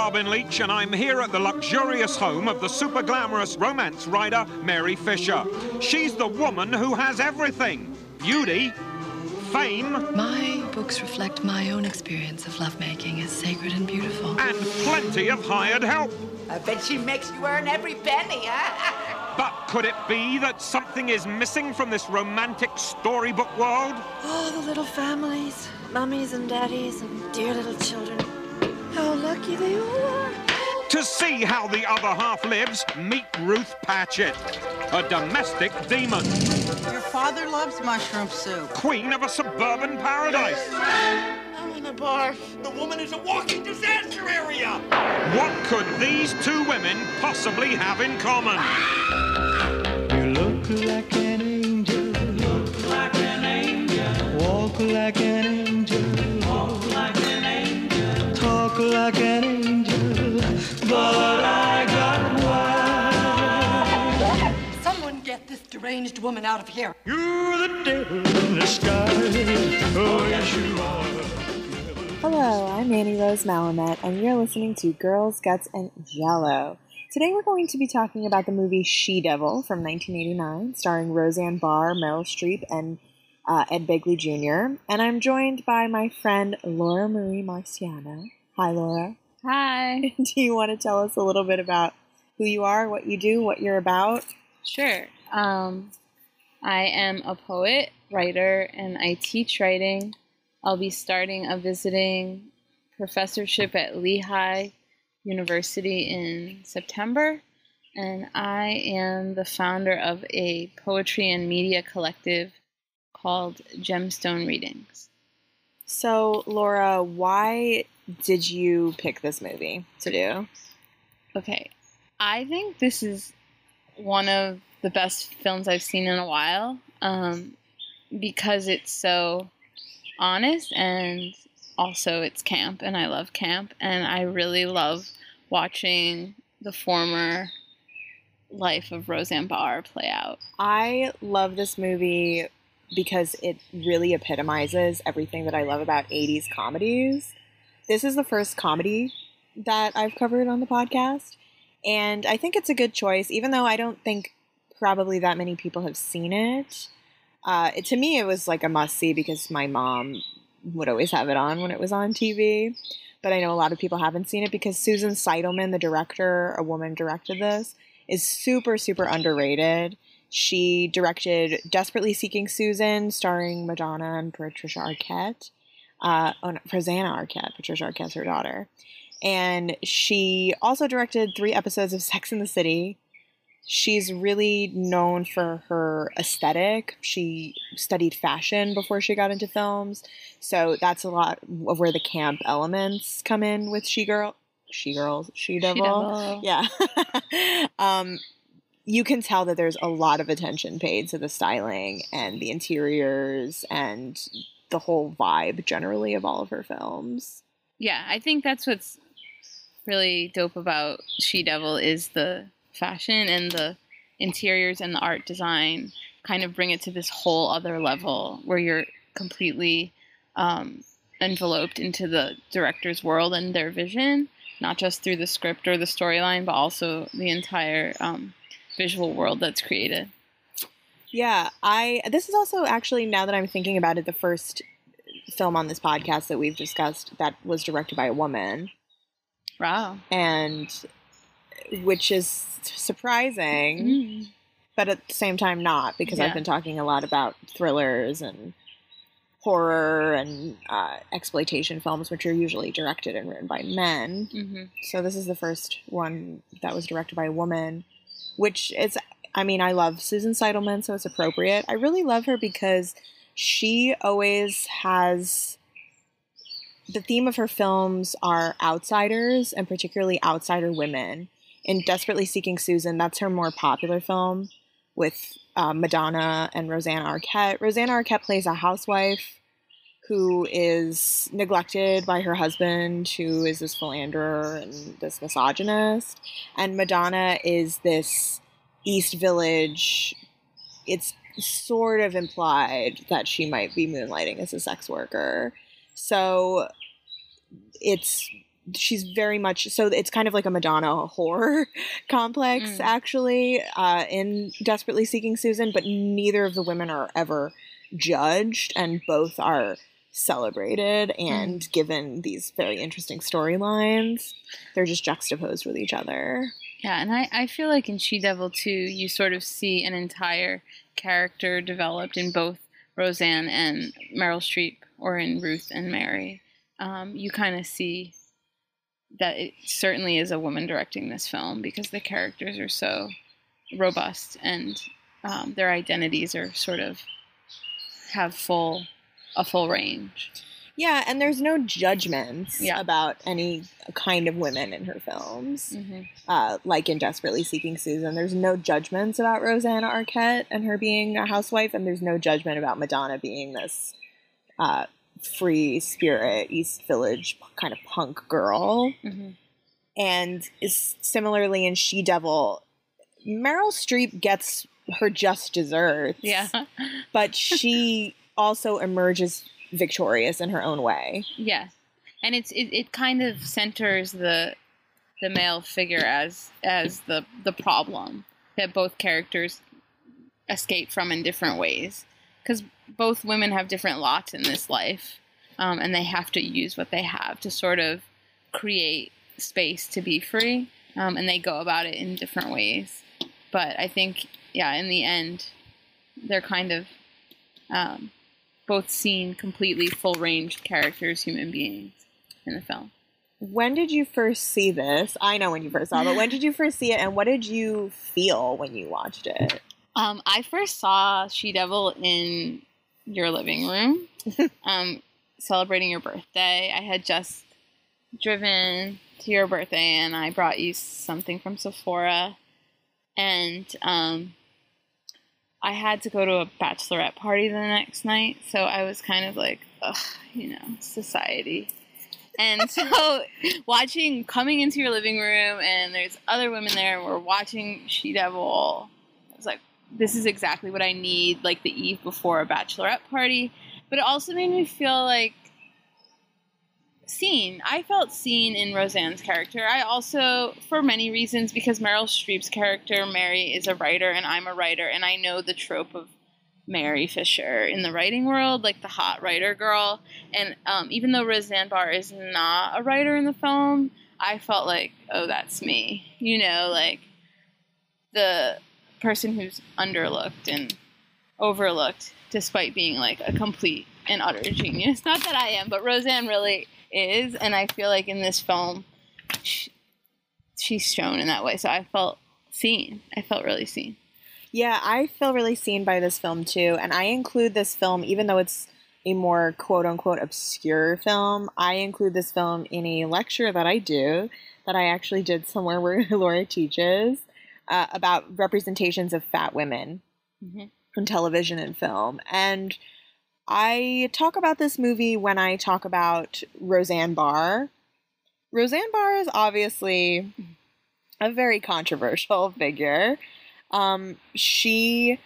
Robin Leach, and I'm here at the luxurious home of the super glamorous romance writer Mary Fisher. She's the woman who has everything beauty, fame, My books reflect my own experience of lovemaking as sacred and beautiful. and plenty of hired help. I bet she makes you earn every penny, huh? But could it be that something is missing from this romantic storybook world? Oh, the little families, mummies and daddies, and dear little children. How lucky they all are. To see how the other half lives, meet Ruth Patchett, a domestic demon, Your father loves mushroom soup. queen of a suburban paradise. I'm in a barf. The woman is a walking disaster area! What could these two women possibly have in common? You look like an angel. Look like an angel. Walk like an angel. Like an angel. But I got wild. Someone get this deranged woman out of here. You're the devil in disguise. Oh, yes, you are. Hello, I'm Annie Rose Malamet, and you're listening to Girls, Guts, and Jello. Today we're going to be talking about the movie She Devil from 1989, starring Roseanne Barr, Meryl Streep, and uh, Ed Begley Jr. And I'm joined by my friend Laura Marie Marciano. Hi, Laura. Hi. Do you want to tell us a little bit about who you are, what you do, what you're about? Sure. Um, I am a poet, writer, and I teach writing. I'll be starting a visiting professorship at Lehigh University in September. And I am the founder of a poetry and media collective called Gemstone Readings. So, Laura, why did you pick this movie to do? Okay. I think this is one of the best films I've seen in a while um, because it's so honest and also it's camp, and I love camp, and I really love watching the former life of Roseanne Barr play out. I love this movie because it really epitomizes everything that I love about 80s comedies. This is the first comedy that I've covered on the podcast, and I think it's a good choice, even though I don't think probably that many people have seen it. Uh, it to me, it was like a must see because my mom would always have it on when it was on TV. But I know a lot of people haven't seen it because Susan Seidelman, the director, a woman directed this, is super, super underrated. She directed Desperately Seeking Susan, starring Madonna and Patricia Arquette. Uh, oh, no, Rosanna Arquette, Patricia Arquette's her daughter. And she also directed three episodes of Sex in the City. She's really known for her aesthetic. She studied fashion before she got into films. So that's a lot of where the camp elements come in with She Girl. She Girls, She Devil. Devil. Yeah. um, you can tell that there's a lot of attention paid to the styling and the interiors and the whole vibe generally of all of her films. Yeah, I think that's what's really dope about She Devil is the fashion and the interiors and the art design kind of bring it to this whole other level where you're completely um, enveloped into the director's world and their vision, not just through the script or the storyline, but also the entire um, visual world that's created. Yeah, I this is also actually now that I'm thinking about it the first film on this podcast that we've discussed that was directed by a woman Wow. and which is surprising Mm. but at the same time not because I've been talking a lot about thrillers and horror and uh, exploitation films which are usually directed and written by men. hmm So this is the first one that was directed by a woman, which is, I mean, I love Susan Seidelman, so it's appropriate. I really love her because she always has the theme of her films are outsiders and particularly outsider women. In Desperately Seeking Susan, that's her more popular film with uh, Madonna and Rosanna Arquette. Rosanna Arquette plays a housewife who is neglected by her husband, who is this philanderer and this misogynist. And Madonna is this East Village. It's sort of implied that she might be moonlighting as a sex worker. So it's she's very much so it's kind of like a Madonna whore complex Mm. actually uh, in Desperately Seeking Susan, but neither of the women are ever judged, and both are celebrated and given these very interesting storylines. They're just juxtaposed with each other. Yeah, and I, I feel like in She Devil too, you sort of see an entire character developed in both Roseanne and Meryl Streep, or in Ruth and Mary. Um, you kind of see that it certainly is a woman directing this film because the characters are so robust and um, their identities are sort of have full a full range. Yeah, and there's no judgments Yeah. about any kind of women in her films. Mhm. Uh, like in Desperately Seeking Susan, there's no judgments about Rosanna Arquette and her being a housewife, and there's no judgment about Madonna being this uh, free spirit, East Village kind of punk girl. Mhm. And is similarly in She Devil, Meryl Streep gets her just desserts. Yeah. but she also emerges victorious in her own way. Yes, and it's it, it kind of centers the the male figure as as the the problem that both characters escape from in different ways. Because both women have different lots in this life um, and they have to use what they have to sort of create space to be free um, and they go about it in different ways. But i think yeah in the end they're kind of um, both seen completely full range characters, human beings in the film. When did you first see this? I know when you first saw it, but when did you first see it and what did you feel when you watched it? Um, I first saw She Devil in your living room, um, celebrating your birthday. I had just driven to your birthday and I brought you something from Sephora. And um, I had to go to a bachelorette party the next night. So I was kind of like, ugh, you know, society. And so watching, coming into your living room and there's other women there and we're watching She Devil. I was like, this is exactly what I need, like the eve before a bachelorette party. But it also made me feel like seen. I felt seen in Roseanne's character. I also, for many reasons, because Meryl Streep's character, Mary, is a writer and I'm a writer, and I know the trope of Mary Fisher in the writing world, like the hot writer girl. And um, even though Roseanne Barr is not a writer in the film, I felt like, oh, that's me. You know, like the person who's underlooked and overlooked despite being like a complete and utter genius. Not that I am, but Roseanne really is. And I feel like in this film, she, she's shown in that way. So I felt seen. I felt really seen. Yeah, I feel really seen by this film too, and I include this film even though it's a more quote unquote obscure film. I include this film in a lecture that I do that I actually did somewhere where Laura teaches uh, about representations of fat women Mhm. in television and film. And I talk about this movie when I talk about Roseanne Barr. Roseanne Barr is obviously a very controversial figure. Um, she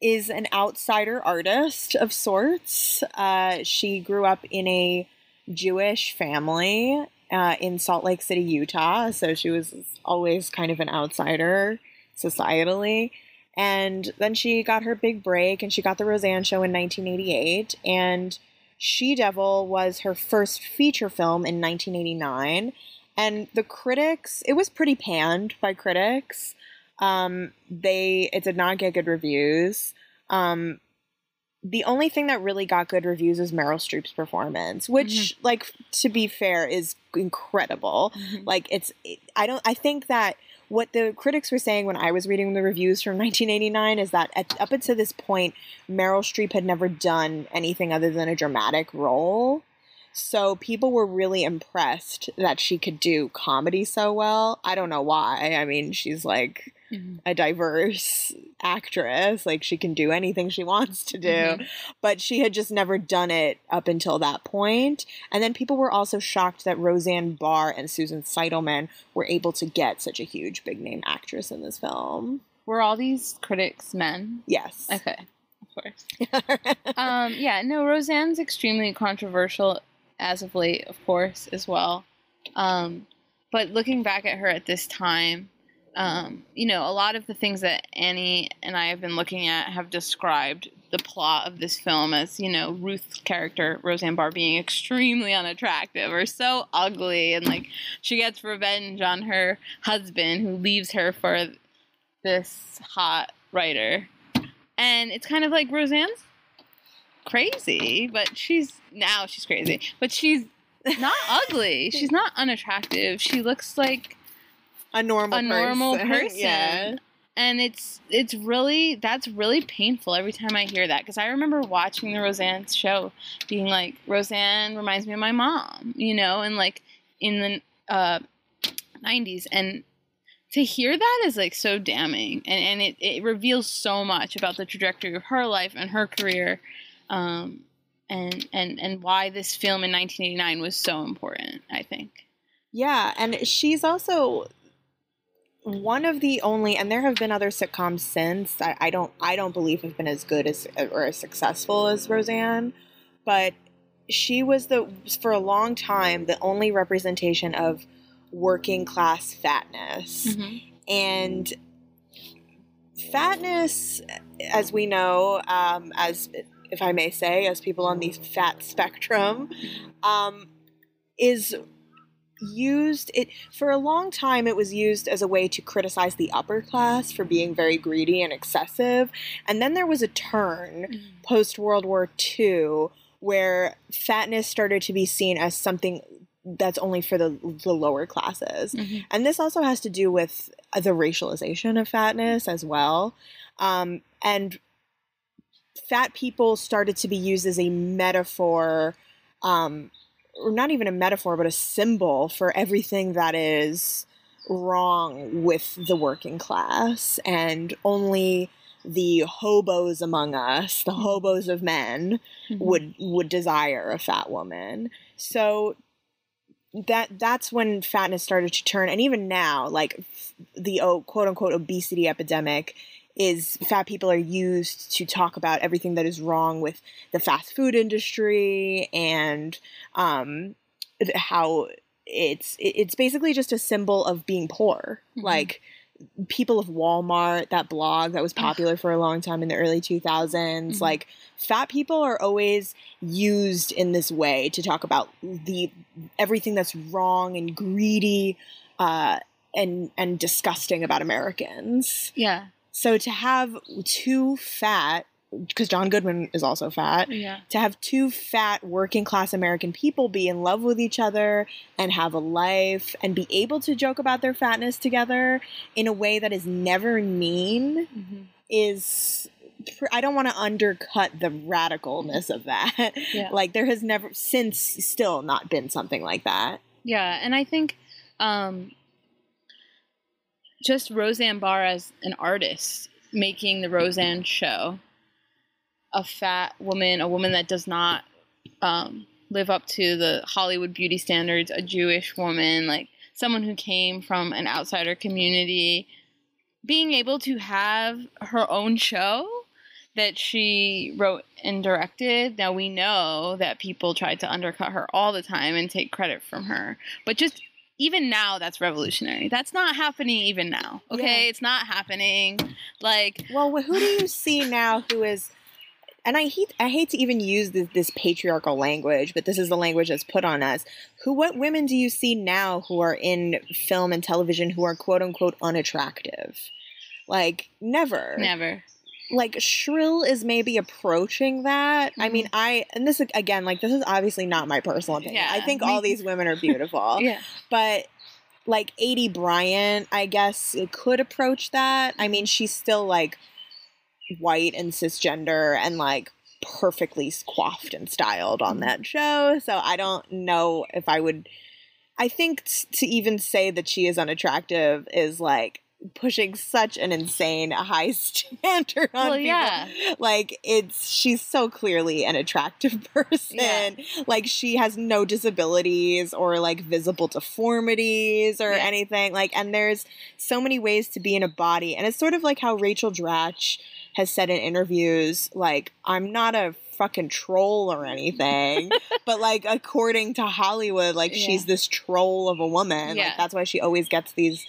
is an outsider artist of sorts. Uh, she grew up in a Jewish family uh, in Salt Lake City, Utah, so she was always kind of an outsider societally. And then she got her big break and she got the Roseanne show in 1988. And She Devil was her first feature film in 1989. And the critics, it was pretty panned by critics. Um, they it did not get good reviews. Um, the only thing that really got good reviews is Meryl Streep's performance, which, like, to be fair, is incredible. Like, it's it, I don't I think that what the critics were saying when I was reading the reviews from 1989 is that at, up until this point, Meryl Streep had never done anything other than a dramatic role. So people were really impressed that she could do comedy so well. I don't know why. I mean, she's like Mhm. a diverse actress. Like she can do anything she wants to do. Mhm. But she had just never done it up until that point. And then people were also shocked that Roseanne Barr and Susan Seidelman were able to get such a huge big name actress in this film. Were all these critics men? Yes. Okay, of course. um, yeah, no, Roseanne's extremely controversial as of late, of course, as well. Um, but looking back at her at this time, um, you know, a lot of the things that Annie and I have been looking at have described the plot of this film as, you know, Ruth's character, Roseanne Barr, being extremely unattractive or so ugly. And, like, she gets revenge on her husband who leaves her for this hot writer. And it's kind of like Roseanne's crazy, but she's now she's crazy, but she's not ugly. She's not unattractive. She looks like a normal a normal person. person. yeah. And it's it's really that's really painful every time I hear that because I remember watching the Roseanne show, being like Roseanne reminds me of my mom, you know, and like in the uh, '90s, and to hear that is like so damning, and and it it reveals so much about the trajectory of her life and her career, um, and and and why this film in 1989 was so important. I think. Yeah, and she's also one of the only and there have been other sitcoms since I, I don't I don't believe have been as good as or as successful as Roseanne, but she was the for a long time the only representation of working class fatness. And fatness, as we know, um, as if I may say, as people on the fat spectrum, um, is used it for a long time it was used as a way to criticize the upper class for being very greedy and excessive. And then there was a turn post world war ii where fatness started to be seen as something that's only for the, the lower classes. And this also has to do with the racialization of fatness as well. Um, and fat people started to be used as a metaphor um, or not even a metaphor, but a symbol for everything that is wrong with the working class, and only the hobos among us, the hobos of men, mm-hmm. would would desire a fat woman. So that that's when fatness started to turn, and even now, like the oh, quote unquote obesity epidemic is fat people are used to talk about everything that is wrong with the fast food industry and um, how it's it's basically just a symbol of being poor. Like people of Walmart, that blog that was popular for a long time in the early 2000s, like fat people are always used in this way to talk about the everything that's wrong and greedy uh, and and disgusting about Americans. Yeah. So to have two fat, because John Goodman is also fat, Yeah. to have two fat working class American people be in love with each other and have a life and be able to joke about their fatness together in a way that is never mean Mm-hmm. is. I don't want to undercut the radicalness of that. Yeah. like there has never since still not been something like that. Yeah, and I think um, just Roseanne Barr as an artist making the Roseanne show, a fat woman, a woman that does not um, live up to the Hollywood beauty standards, a Jewish woman, like someone who came from an outsider community, being able to have her own show that she wrote and directed. Now we know that people tried to undercut her all the time and take credit from her. But just even now that's revolutionary. That's not happening even now. Okay? Yeah. It's not happening. Like Well, who do you see now who is and I hate I hate to even use this, this patriarchal language, but this is the language that's put on us. Who what women do you see now who are in film and television who are quote unquote unattractive? Like never. never. Like Shrill is maybe approaching that. I mean, mm-hmm. I and this again, like this is obviously not my personal opinion. Yeah, I think me- all these women are beautiful. Yeah. But like Aidy Bryant, I guess it could approach that. I mm-hmm. mean, she's still like white and cisgender and like perfectly coiffed and styled on mm-hmm. that show. So I don't know if I would. I think t- to even say that she is unattractive is like pushing such an insane high standard on Well, people. yeah. Like it's she's so clearly an attractive person. Yeah. Like she has no disabilities or like visible deformities or Yeah. anything. Like and there's so many ways to be in a body. And it's sort of like how Rachel Dratch has said in interviews, like, I'm not a fucking troll or anything. but like according to Hollywood, like Yeah. she's this troll of a woman. Yeah. Like that's why she always gets these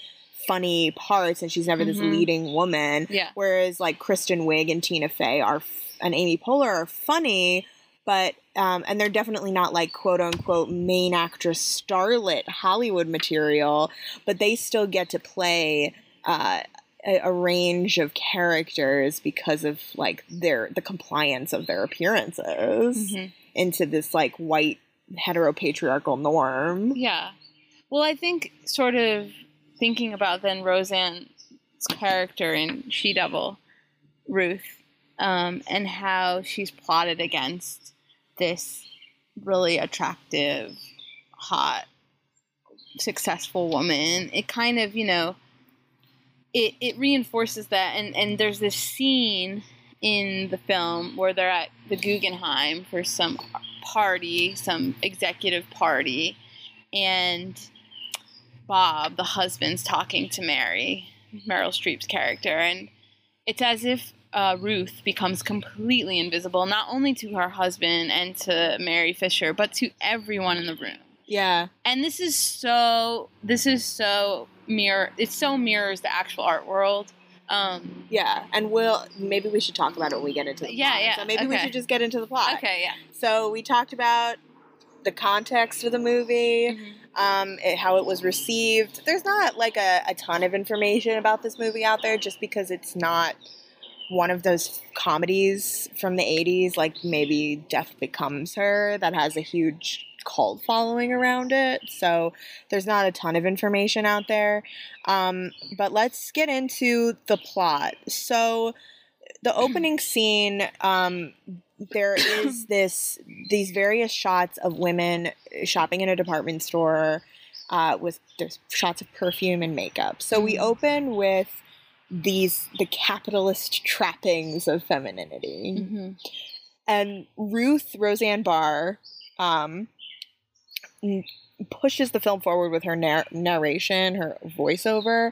funny parts and she's never this Mhm. leading woman. Yeah. Whereas like Kristen Wiig and Tina Fey are f- and Amy Poehler are funny, but um, and they're definitely not like quote unquote main actress starlet Hollywood material, but they still get to play uh, a, a range of characters because of like their the compliance of their appearances Mhm. into this like white heteropatriarchal norm. Yeah. Well, I think sort of thinking about then Roseanne's character in She Devil, Ruth, um, and how she's plotted against this really attractive, hot, successful woman. It kind of, you know, it, it reinforces that. And, and there's this scene in the film where they're at the Guggenheim for some party, some executive party, and Bob, the husband's talking to Mary, Meryl Streep's character, and it's as if uh, Ruth becomes completely invisible, not only to her husband and to Mary Fisher, but to everyone in the room. Yeah. And this is so. This is so mirror. It so mirrors the actual art world. Um, Yeah, and we'll maybe we should talk about it when we get into the Yeah, plot. yeah, So maybe we should just get into the plot. okay, yeah. So we talked about the context of the movie, Mm-hmm. um, it, how it was received. There's not like a, a ton of information about this movie out there, just because it's not one of those comedies from the 80s, like maybe Death Becomes Her, that has a huge cult following around it. So there's not a ton of information out there. Um, but let's get into the plot. So the opening scene, um, there is this these various shots of women shopping in a department store uh, with there's shots of perfume and makeup. So we open with these the capitalist trappings of femininity Mm-hmm. and Ruth Roseanne Barr um, n- pushes the film forward with her nar- narration, her voiceover,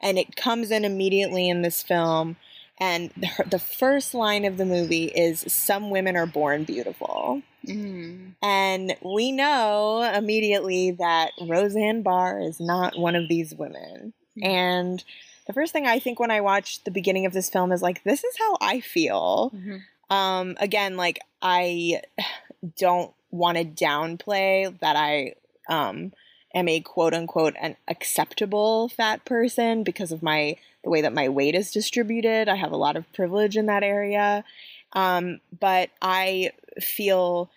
and it comes in immediately in this film. And the, the first line of the movie is "Some women are born beautiful," Mm. and we know immediately that Roseanne Barr is not one of these women. And the first thing I think when I watch the beginning of this film is like, "This is how I feel." Mhm. um again like i don't want to downplay that i um am a quote unquote an acceptable fat person because of my the way that my weight is distributed i have a lot of privilege in that area um but i feel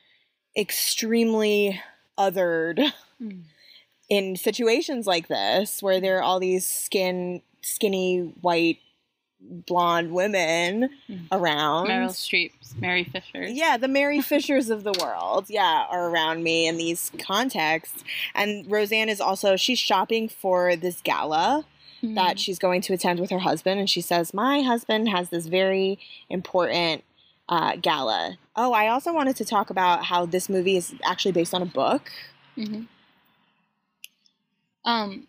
extremely othered Mm. in situations like this where there are all these skin skinny white blonde women Mm. around Meryl Streep's Mary Fisher. yeah, the Mary Fishers of the world, yeah, are around me in these contexts. And Roseanne is also she's shopping for this gala Mm-hmm. that she's going to attend with her husband, and she says, "My husband has this very important uh, gala." Oh, I also wanted to talk about how this movie is actually based on a book. hmm Um,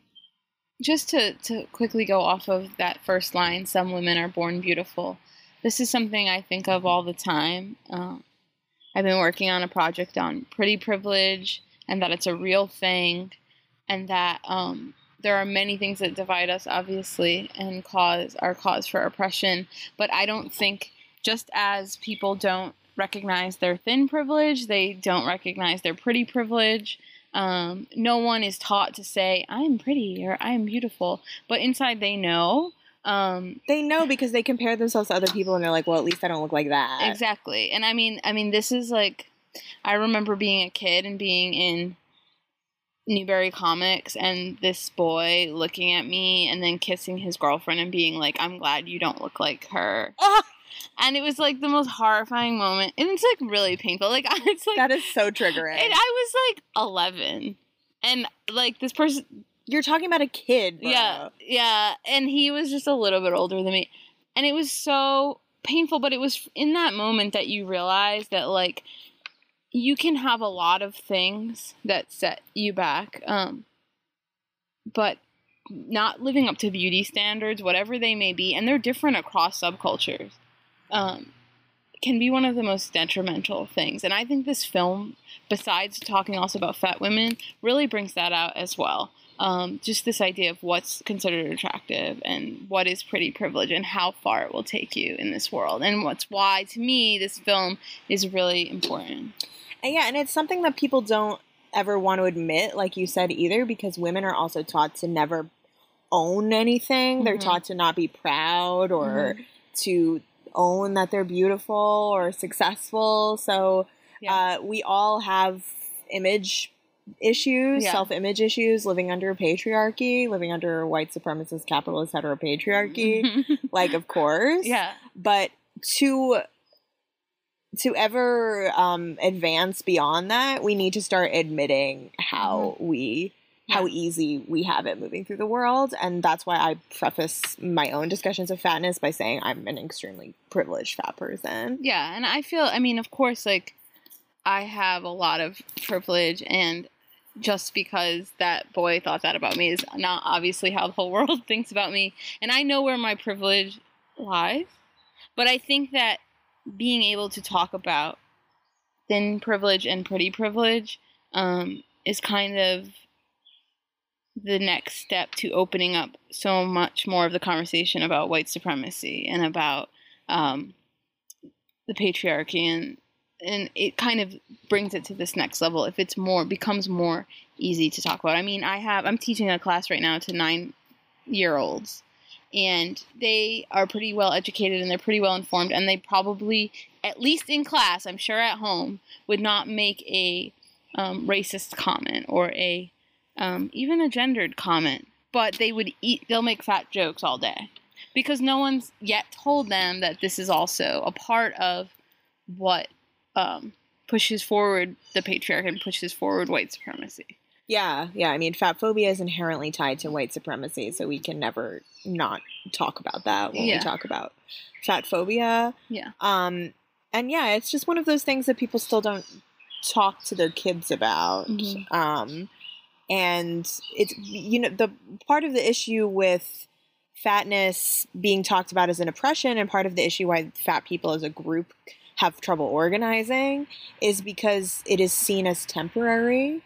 just to to quickly go off of that first line, "Some women are born beautiful." This is something I think of all the time. Um, I've been working on a project on pretty privilege, and that it's a real thing, and that um, there are many things that divide us, obviously, and cause our cause for oppression. But I don't think just as people don't recognize their thin privilege, they don't recognize their pretty privilege. Um, no one is taught to say I'm pretty or I'm beautiful, but inside they know. Um, They know because they compare themselves to other people, and they're like, "Well, at least I don't look like that." exactly, and I mean, I mean, this is like, I remember being a kid and being in Newbury Comics and this boy looking at me and then kissing his girlfriend and being like, I'm glad you don't look like her. Ah. And it was like the most horrifying moment. And it's like really painful. Like it's like That is so triggering. and I was like 11. And like this person You're talking about a kid. bro. yeah, yeah, and he was just a little bit older than me, and it was so painful. But it was in that moment that you realize that like you can have a lot of things that set you back, um, but not living up to beauty standards, whatever they may be, and they're different across subcultures, um, can be one of the most detrimental things. And I think this film, besides talking also about fat women, really brings that out as well. Um, just this idea of what's considered attractive and what is pretty privilege and how far it will take you in this world. And what's why, to me, this film is really important. And yeah, and it's something that people don't ever want to admit, like you said, either, because women are also taught to never own anything. They're Mhm. taught to not be proud or to own that they're beautiful or successful. So uh, we all have image issues, Yeah. self image issues, living under a patriarchy, living under a white supremacist capitalist heteropatriarchy. like, of course. Yeah. But to to ever um, advance beyond that, we need to start admitting how we how easy we have it moving through the world, and that's why I preface my own discussions of fatness by saying I'm an extremely privileged fat person. Yeah, and I feel, I mean, of course, like, I have a lot of privilege, and just because that boy thought that about me is not obviously how the whole world thinks about me. And I know where my privilege lies. But I think that being able to talk about thin privilege and pretty privilege um, is kind of the next step to opening up so much more of the conversation about white supremacy and about um, the patriarchy. And and it kind of brings it to this next level. If it's more becomes more easy to talk about. I mean, I have I'm teaching a class right now to 9 year olds and they are pretty well educated and they're pretty well informed and they probably at least in class, I'm sure at home would not make a um, racist comment or a um, even a gendered comment, but they would eat they'll make fat jokes all day because no one's yet told them that this is also a part of what um, pushes forward the patriarchy and pushes forward white supremacy. Yeah, yeah. I mean, fat phobia is inherently tied to white supremacy, so we can never not talk about that when Yeah. we talk about fat phobia. Yeah. Um, and yeah, it's just one of those things that people still don't talk to their kids about. Mhm. Um, and it's you know the part of the issue with fatness being talked about as an oppression, and part of the issue why fat people as a group have trouble organizing is because it is seen as temporary.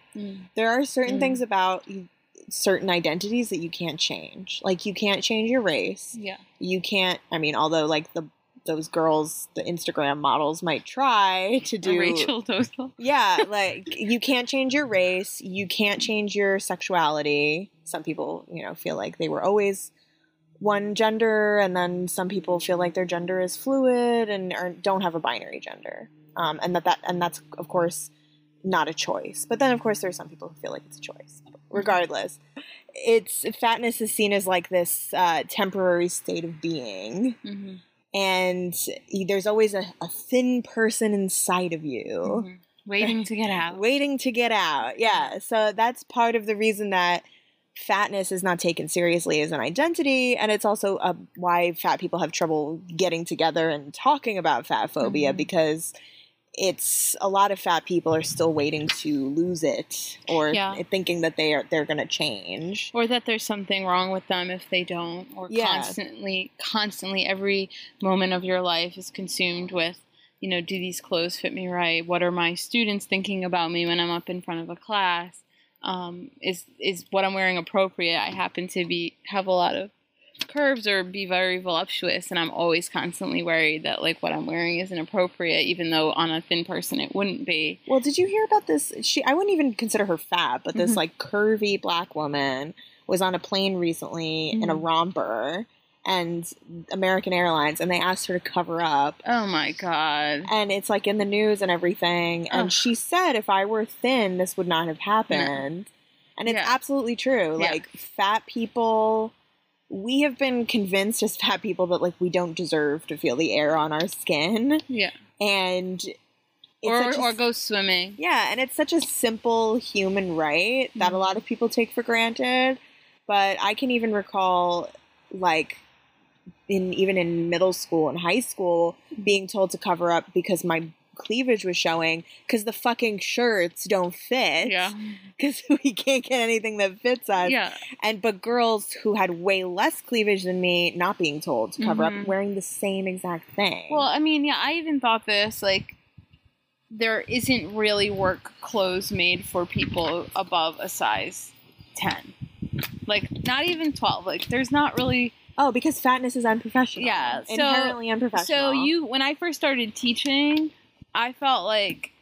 There are certain Mm. things about certain identities that you can't change. Like you can't change your race. Yeah. You can't. I mean, although like the those girls, the Instagram models might try to do Rachel Dolezal. yeah, like you can't change your race, you can't change your sexuality. Some people, you know, feel like they were always one gender, and then some people feel like their gender is fluid and or don't have a binary gender, um, and that that and that's of course not a choice. But then of course there are some people who feel like it's a choice. Regardless, it's fatness is seen as like this uh, temporary state of being. Mm-hmm. and there's always a, a thin person inside of you. Waiting to get out. waiting to get out. Yeah. So that's part of the reason that fatness is not taken seriously as an identity. And it's also uh, why fat people have trouble getting together and talking about fat phobia Mhm. because it's a lot of fat people are still waiting to lose it or Yeah. thinking that they are they're going to change or that there's something wrong with them if they don't or Yeah. constantly constantly every moment of your life is consumed with you know do these clothes fit me right what are my students thinking about me when i'm up in front of a class um, is is what i'm wearing appropriate i happen to be have a lot of curves or be very voluptuous and i'm always constantly worried that like what i'm wearing isn't appropriate even though on a thin person it wouldn't be Well, did you hear about this? She I wouldn't even consider her fat, but this Mhm. like curvy black woman was on a plane recently in a Mhm. romper and American Airlines and they asked her to cover up. oh my god And it's like in the news and everything. And Ugh. she said if I were thin, this would not have happened. And it's Yeah. absolutely true. Yeah. Like fat people we have been convinced as fat people that like we don't deserve to feel the air on our skin. Yeah. And it's Or, a or go swimming. yeah, and it's such a simple human right that a mm-hmm. lot of people take for granted. But I can even recall, like, in even in middle school and high school, mm-hmm. being told to cover up because my cleavage was showing because the fucking shirts don't fit. Yeah. because we can't get anything that fits us. Yeah. and but girls who had way less cleavage than me not being told to cover Mhm. up, wearing the same exact thing. Well, I mean, yeah, I even thought this like there isn't really work clothes made for people above a size 10. Like not even 12. Like there's not really oh, because fatness is unprofessional. Yeah, so- inherently unprofessional. So you when I first started teaching, I felt like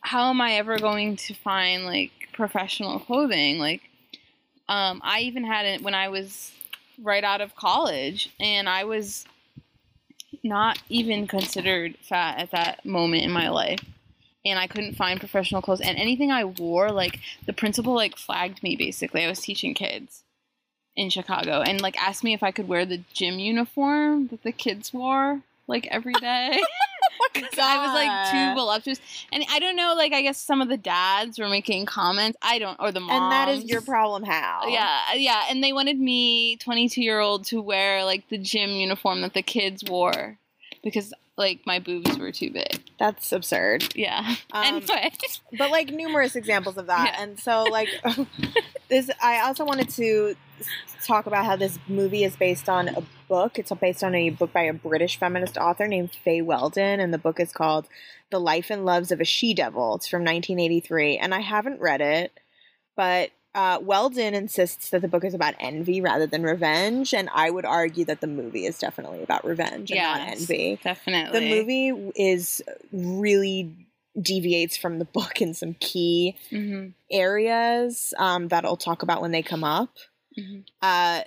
how am I ever going to find like professional clothing? Like um I even had it when I was right out of college and I was not even considered fat at that moment in my life. And I couldn't find professional clothes and anything I wore like the principal like flagged me basically. I was teaching kids in Chicago and like asked me if I could wear the gym uniform that the kids wore like every day. So I was like too voluptuous, and I don't know. Like I guess some of the dads were making comments. I don't, or the moms. and that is your problem. How? Yeah, yeah, and they wanted me, twenty-two year old, to wear like the gym uniform that the kids wore because like my boobs were too big. that's absurd. Yeah. Um, anyway, but like numerous examples of that Yeah. and so like this i also wanted to talk about how this movie is based on a book it's based on a book by a british feminist author named Fay Weldon and the book is called the life and loves of a she devil it's from 1983 and i haven't read it but uh, Weldon insists that the book is about envy rather than revenge, and I would argue that the movie is definitely about revenge and not envy. definitely. The movie is really deviates from the book in some key Mhm. areas um, that I'll talk about when they come up. Mhm. Uh,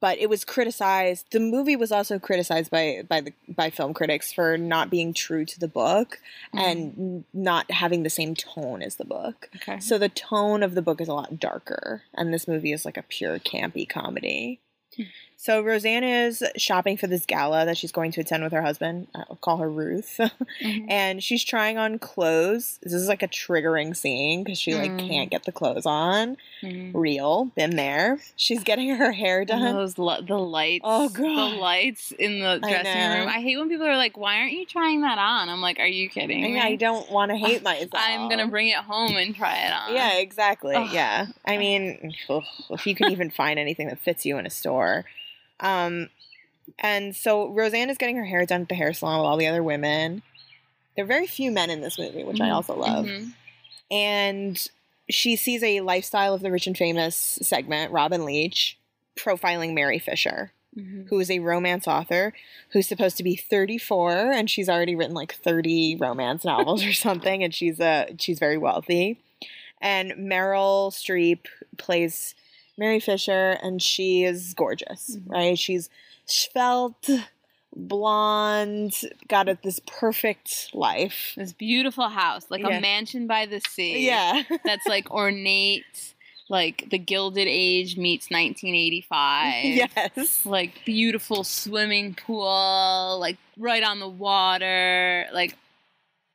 but it was criticized. The movie was also criticized by by the by film critics for not being true to the book mm-hmm. and not having the same tone as the book. Okay. So the tone of the book is a lot darker, and this movie is like a pure campy comedy. Hmm. So Roseanne is shopping for this gala that she's going to attend with her husband. I'll call her Ruth. Mhm. and she's trying on clothes. This is like a triggering scene because she like Mm. can't get the clothes on. Mhm. Real, been there. She's getting her hair And done. those li- the lights. Oh, God. the lights in the dressing know. room. I hate when people are like, "Why aren't you trying that on?" I'm like, "Are you kidding me?" I, I don't want to hate myself. I'm gonna bring it home and try it on. Yeah, exactly. Ugh. Yeah. I mean, ugh, if you can even find anything that fits you in a store. Um, and so Roseanne is getting her hair done at the hair salon with all the other women. There are very few men in this movie, which I Mhm. also love. Mhm. And she sees a lifestyle of the rich and famous segment, Robin Leach, profiling Mary Fisher, Mhm. who is a romance author who's supposed to be 34 and she's already written like 30 romance novels or something and she's a she's very wealthy. And Meryl Streep plays Mary Fisher and she is gorgeous, Mhm. right? She's svelte, blonde, got a, this perfect life. This beautiful house, like Yeah. a mansion by the sea. Yeah. that's like ornate, like the Gilded Age meets 1985. yes. Like beautiful swimming pool, like right on the water, like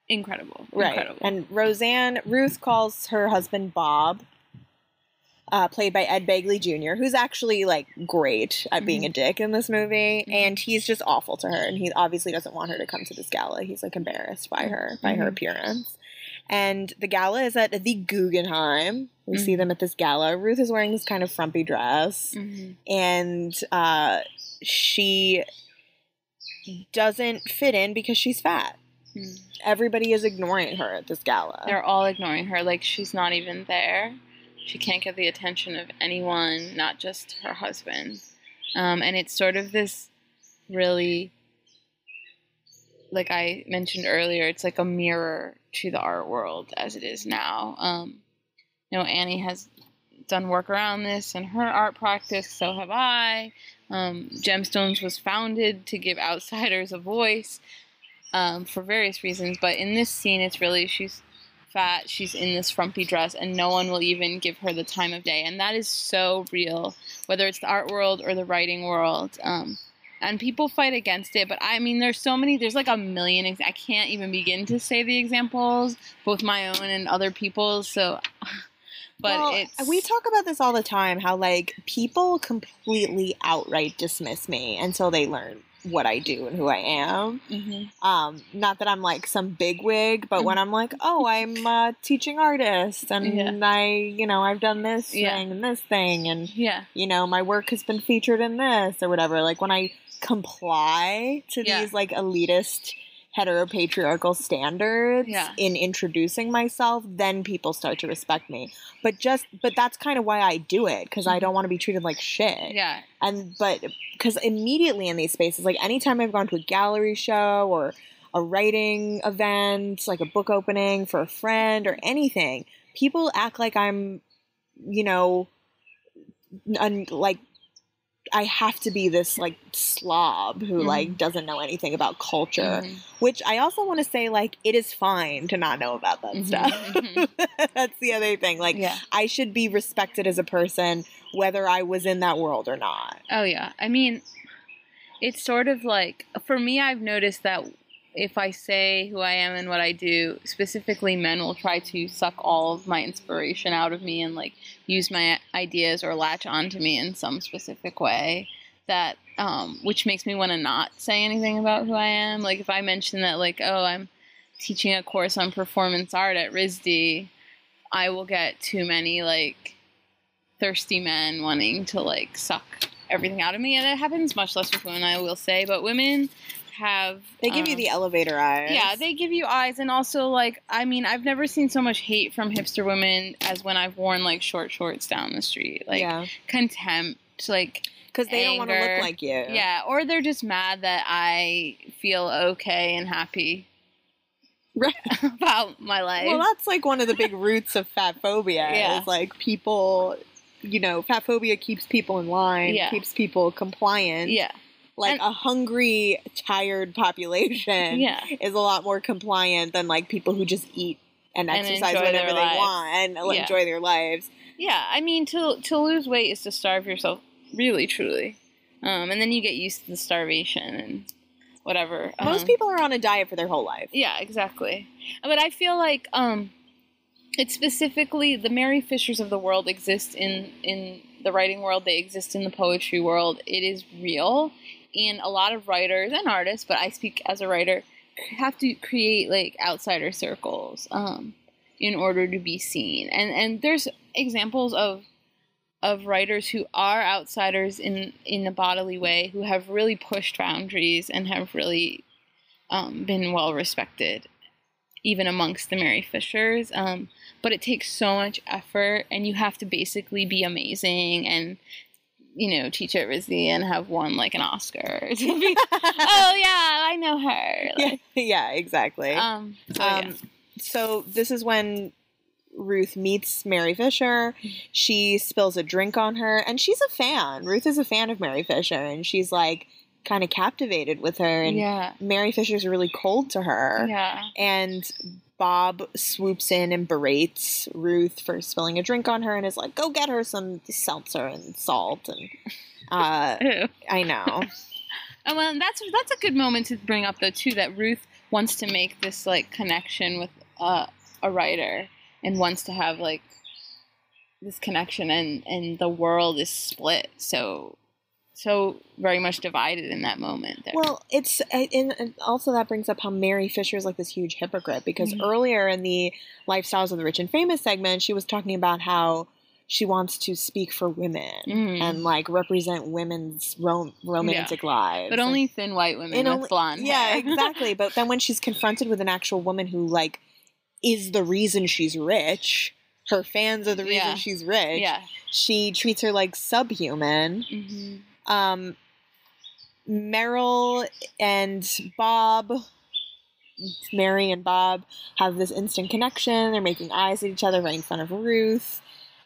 incredible. Right. Incredible. And Roseanne, Ruth calls her husband Bob, uh, played by Ed Begley Jr., who's actually like great at being a dick in this movie. And he's just awful to her. And he obviously doesn't want her to come to this gala. He's like embarrassed by her, by her Mhm. appearance. And the gala is at the Guggenheim. We see Mhm. them at this gala. Ruth is wearing this kind of frumpy dress. And uh, she doesn't fit in because she's fat. Mm. Everybody is ignoring her at this gala. They're all ignoring her, like she's not even there. She can't get the attention of anyone, not just her husband. Um, and it's sort of this really, like I mentioned earlier, it's like a mirror to the art world as it is now. Um, you know, Annie has done work around this in her art practice, so have I. Um, Gemstones was founded to give outsiders a voice um, for various reasons, but in this scene, it's really she's fat. She's in this frumpy dress, and no one will even give her the time of day. And that is so real, whether it's the art world or the writing world. Um, and people fight against it, but I mean, there's so many. There's like a million. Ex- I can't even begin to say the examples, both my own and other people's. So, but Well, it's we talk about this all the time how like people completely outright dismiss me until they learn what I do and who I am. Mhm. Um, not that I'm like some big wig, but when I'm like, oh, I'm a teaching artist and Yeah. I, you know, I've done this Yeah. thing and this thing and yeah, you know, my work has been featured in this or whatever. Like when I comply to Yeah. these like elitist heteropatriarchal standards Yeah. in introducing myself, then people start to respect me. But just but that's kind of why I do it because I don't want to be treated like shit. Mm-hmm. yeah, And but because immediately in these spaces, like anytime I've gone to a gallery show or a writing event, like a book opening for a friend or anything, people act like I'm, you know, un- like I have to be this like slob who Mhm. like doesn't know anything about culture. Mhm. Which I also want to say, like, it is fine to not know about that Mhm, stuff. mhm. That's the other thing. Like, yeah. I should be respected as a person, whether I was in that world or not. Oh yeah. I mean, it's sort of like for me. I've noticed that if I say who I am and what I do, specifically men will try to suck all of my inspiration out of me and like use my ideas or latch onto me in some specific way that um, which makes me want to not say anything about who I am. Like if I mention that like oh I'm teaching a course on performance art at RISD, I will get too many like thirsty men wanting to like suck everything out of me and it happens much less with women I will say but women have They give you um, the elevator eyes. yeah, they give you eyes, and also like I mean, I've never seen so much hate from hipster women as when I've worn like short shorts down the street, like yeah, contempt, like because they don't want to look like you. yeah, or they're just mad that I feel okay and happy Right. about my life. Well, that's like one of the big roots of fat phobia. Yeah. Is like people, you know, fat phobia keeps people in line, Yeah. keeps people compliant. yeah, Like And- a hungry, tired population yeah, is a lot more compliant than like people who just eat and And exercise enjoy whenever they want and Yeah. enjoy their lives. yeah. I mean, to to lose weight is to starve yourself, really, truly, um, and then you get used to the starvation and whatever. Most Um, people are on a diet for their whole life. Yeah, exactly. But I feel like um it's specifically the Mary Fishers of the world exist in in the writing world, they exist in the poetry world. It is real. And a lot of writers and artists, but I speak as a writer, have to create like outsider circles um in order to be seen. And and there's examples of of writers who are outsiders in in a bodily way who have really pushed boundaries and have really um, been well respected, even amongst the Mary Fishers. Um, but it takes so much effort, and you have to basically be amazing and you know teach at RISD and have won like an Oscar. to be, oh yeah, I know her. yeah, yeah, exactly. Um, so, Um, yeah. so this is when Ruth meets Mary Fisher. She spills a drink on her, and she's a fan. Ruth is a fan of Mary Fisher, and she's like kind of captivated with her. And yeah, Mary Fisher's really cold to her. yeah, And Bob swoops in and berates Ruth for spilling a drink on her, and is like, "Go get her some seltzer and salt." And uh, I know. Oh, well, that's that's a good moment to bring up though too. That Ruth wants to make this like connection with uh, a writer and wants to have like this connection, and and the world is split so so very much divided in that moment. There. Well, it's and and also that brings up how Mary Fisher is like this huge hypocrite because Mhm. earlier in the lifestyles of the rich and famous segment, she was talking about how she wants to speak for women Mhm. and like represent women's rom- romantic lives, but And- only thin white women and with only- blonde Yeah, exactly. But then when she's confronted with an actual woman who like is the reason she's rich, her fans are the reason Yeah. she's rich. yeah. She treats her like subhuman. hmm Um, Meryl and Bob, Mary and Bob have this instant connection. They're making eyes at each other right in front of Ruth.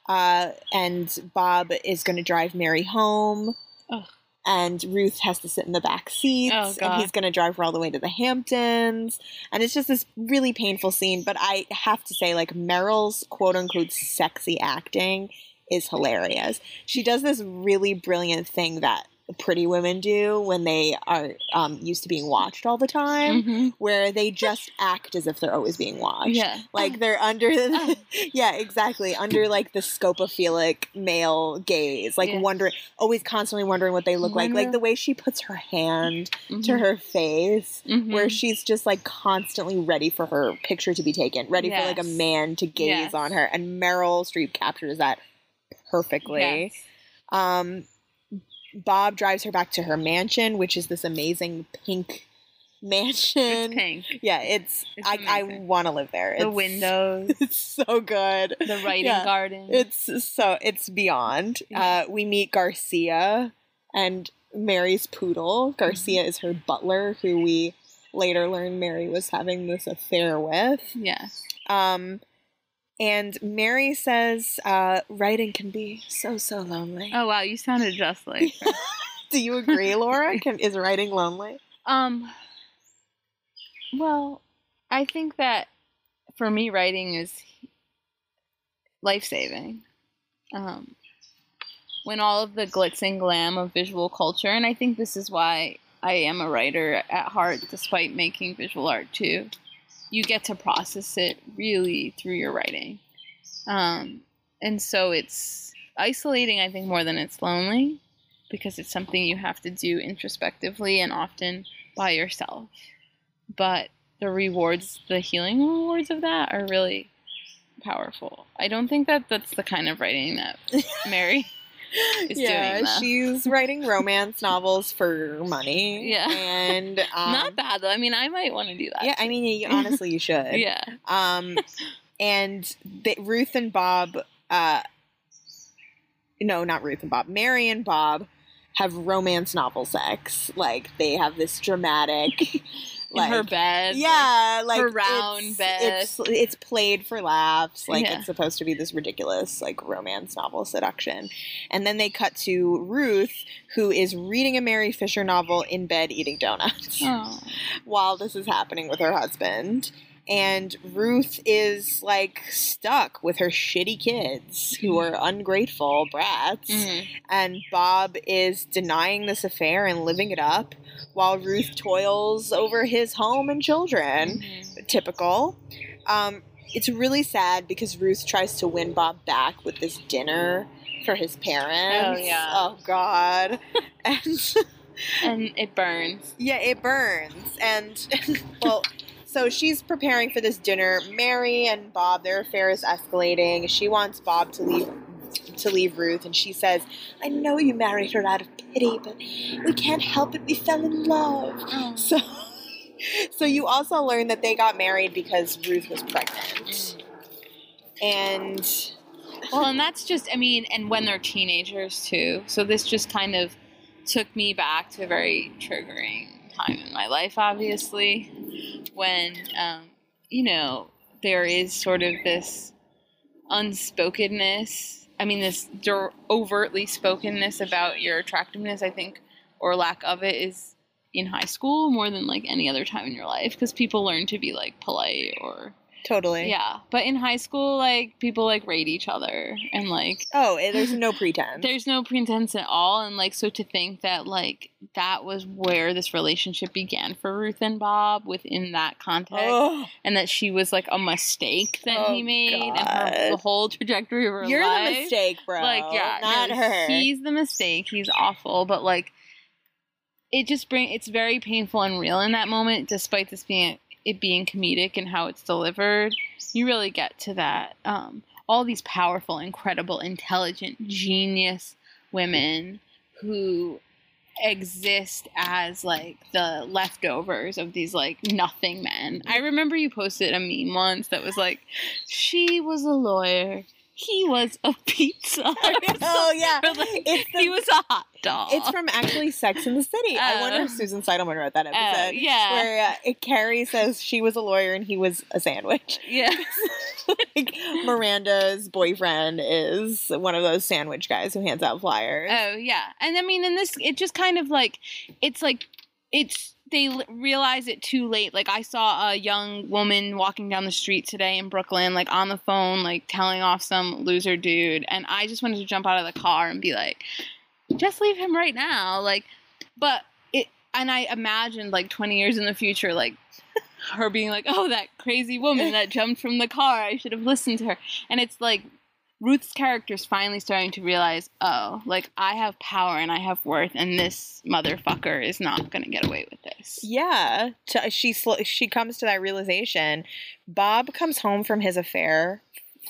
Uh, and Bob is going to drive Mary home. Ugh. and Ruth has to sit in the back seat, Oh, and he's going to drive her all the way to the Hamptons, and it's just this really painful scene. But I have to say, like Meryl's quote unquote sexy acting is hilarious. She does this really brilliant thing that pretty women do when they are um, used to being watched all the time, Mhm. where they just act as if they're always being watched. Yeah. Like they're under the, yeah, exactly. Under like the scopophilic male gaze, like Yeah. wondering, always constantly wondering what they look like. Like the way she puts her hand to Mhm. her face, where Mhm. she's just like constantly ready for her picture to be taken, ready for like a man to gaze Yes. on her. And Meryl Streep captures that perfectly. Yes. Um, Bob drives her back to her mansion, which is this amazing pink mansion. It's pink. Yeah, it's, It's I, I want to live there. The It's- windows, It's so good. the writing Yeah. garden. It's so it's beyond. Yeah. Uh, we meet Garcia and Mary's poodle. Garcia Mm-hmm. is her butler, who we later learn Mary was having this affair with. yes. Um, and Mary says, uh, "Writing can be so so lonely." Oh wow, you sounded just like. Do you agree, Laura? Can, is writing lonely? Um, well, I think that for me, writing is life saving. Um, when all of the glitz and glam of visual culture, and I think this is why I am a writer at heart, despite making visual art too. You get to process it really through your writing. Um, and so it's isolating, I think, more than it's lonely because it's something you have to do introspectively and often by yourself. But the rewards, the healing rewards of that are really powerful. I don't think that that's the kind of writing that Mary yeah, she's writing romance novels for money. Yeah. and um, Not bad though. I mean, I might want to do that. Yeah, I mean, you, honestly, you should. yeah. Um, and the, Ruth and Bob, uh, no, not Ruth and Bob, Mary and Bob have romance novel sex. Like they have this dramatic, In like her bed. yeah, like her round it's, bed. It's it's played for laughs. Like Yeah. it's supposed to be this ridiculous like romance novel seduction, and then they cut to Ruth, who is reading a Mary Fisher novel in bed eating donuts Oh. while this is happening with her husband. And Ruth is like stuck with her shitty kids who are ungrateful brats. Mhm. And Bob is denying this affair and living it up while Ruth toils over his home and children. Mhm. Typical. Um, it's really sad because Ruth tries to win Bob back with this dinner for his parents. Oh, yeah. Oh, God. and. And it burns. Yeah, it burns. And, well, so she's preparing for this dinner. Mary and Bob, their affair is escalating. She wants Bob to leave to leave Ruth and she says, I know you married her out of pity, but we can't help it. We fell in love. Oh. So so you also learn that they got married because Ruth was pregnant. And Well, and that's just, I mean, and when they're teenagers too. So this just kind of took me back to a very triggering time in my life, obviously, when, um, you know, there is sort of this unspokenness. I mean, this dir- overtly spokenness about your attractiveness, I think, or lack of it, is in high school more than like any other time in your life because people learn to be like polite or totally. yeah, but in high school, like people like rate each other and like Oh, eh, there's no pretense. there's no pretense at all. And like so to think that like that was where this relationship began for Ruth and Bob within that context, Oh, and that she was like a mistake that he Oh, made, and her, the whole trajectory of her life. you're life. the mistake, bro. Like yeah, not no, her. He's the mistake. He's awful, but like it just bring it's very painful and real in that moment, despite this being it being comedic and how it's delivered. You really get to that. Um, all these powerful, incredible, intelligent, genius women who exist as like the leftovers of these like nothing men. I remember you posted a meme once that was like, she was a lawyer he was a pizza. oh yeah, like, the- he was a hot dog. It's from actually Sex in the City. I wonder if. Susan Seidelman wrote that episode. yeah. Where uh, Carrie says she was a lawyer and he was a sandwich. yeah. like Miranda's boyfriend is one of those sandwich guys who hands out flyers. Oh yeah, and I mean, in this, it just kind of like it's like it's they l- realize it too late. Like I saw a young woman walking down the street today in Brooklyn, like on the phone, like telling off some loser dude, and I just wanted to jump out of the car and be like, just leave him right now, like. But it, and I imagined like twenty years in the future, like. Her being like, oh, that crazy woman that jumped from the car. I should have listened to her. And it's like, Ruth's character is finally starting to realize, oh, like I have power and I have worth, and this motherfucker is not gonna get away with this. Yeah, she she comes to that realization. Bob comes home from his affair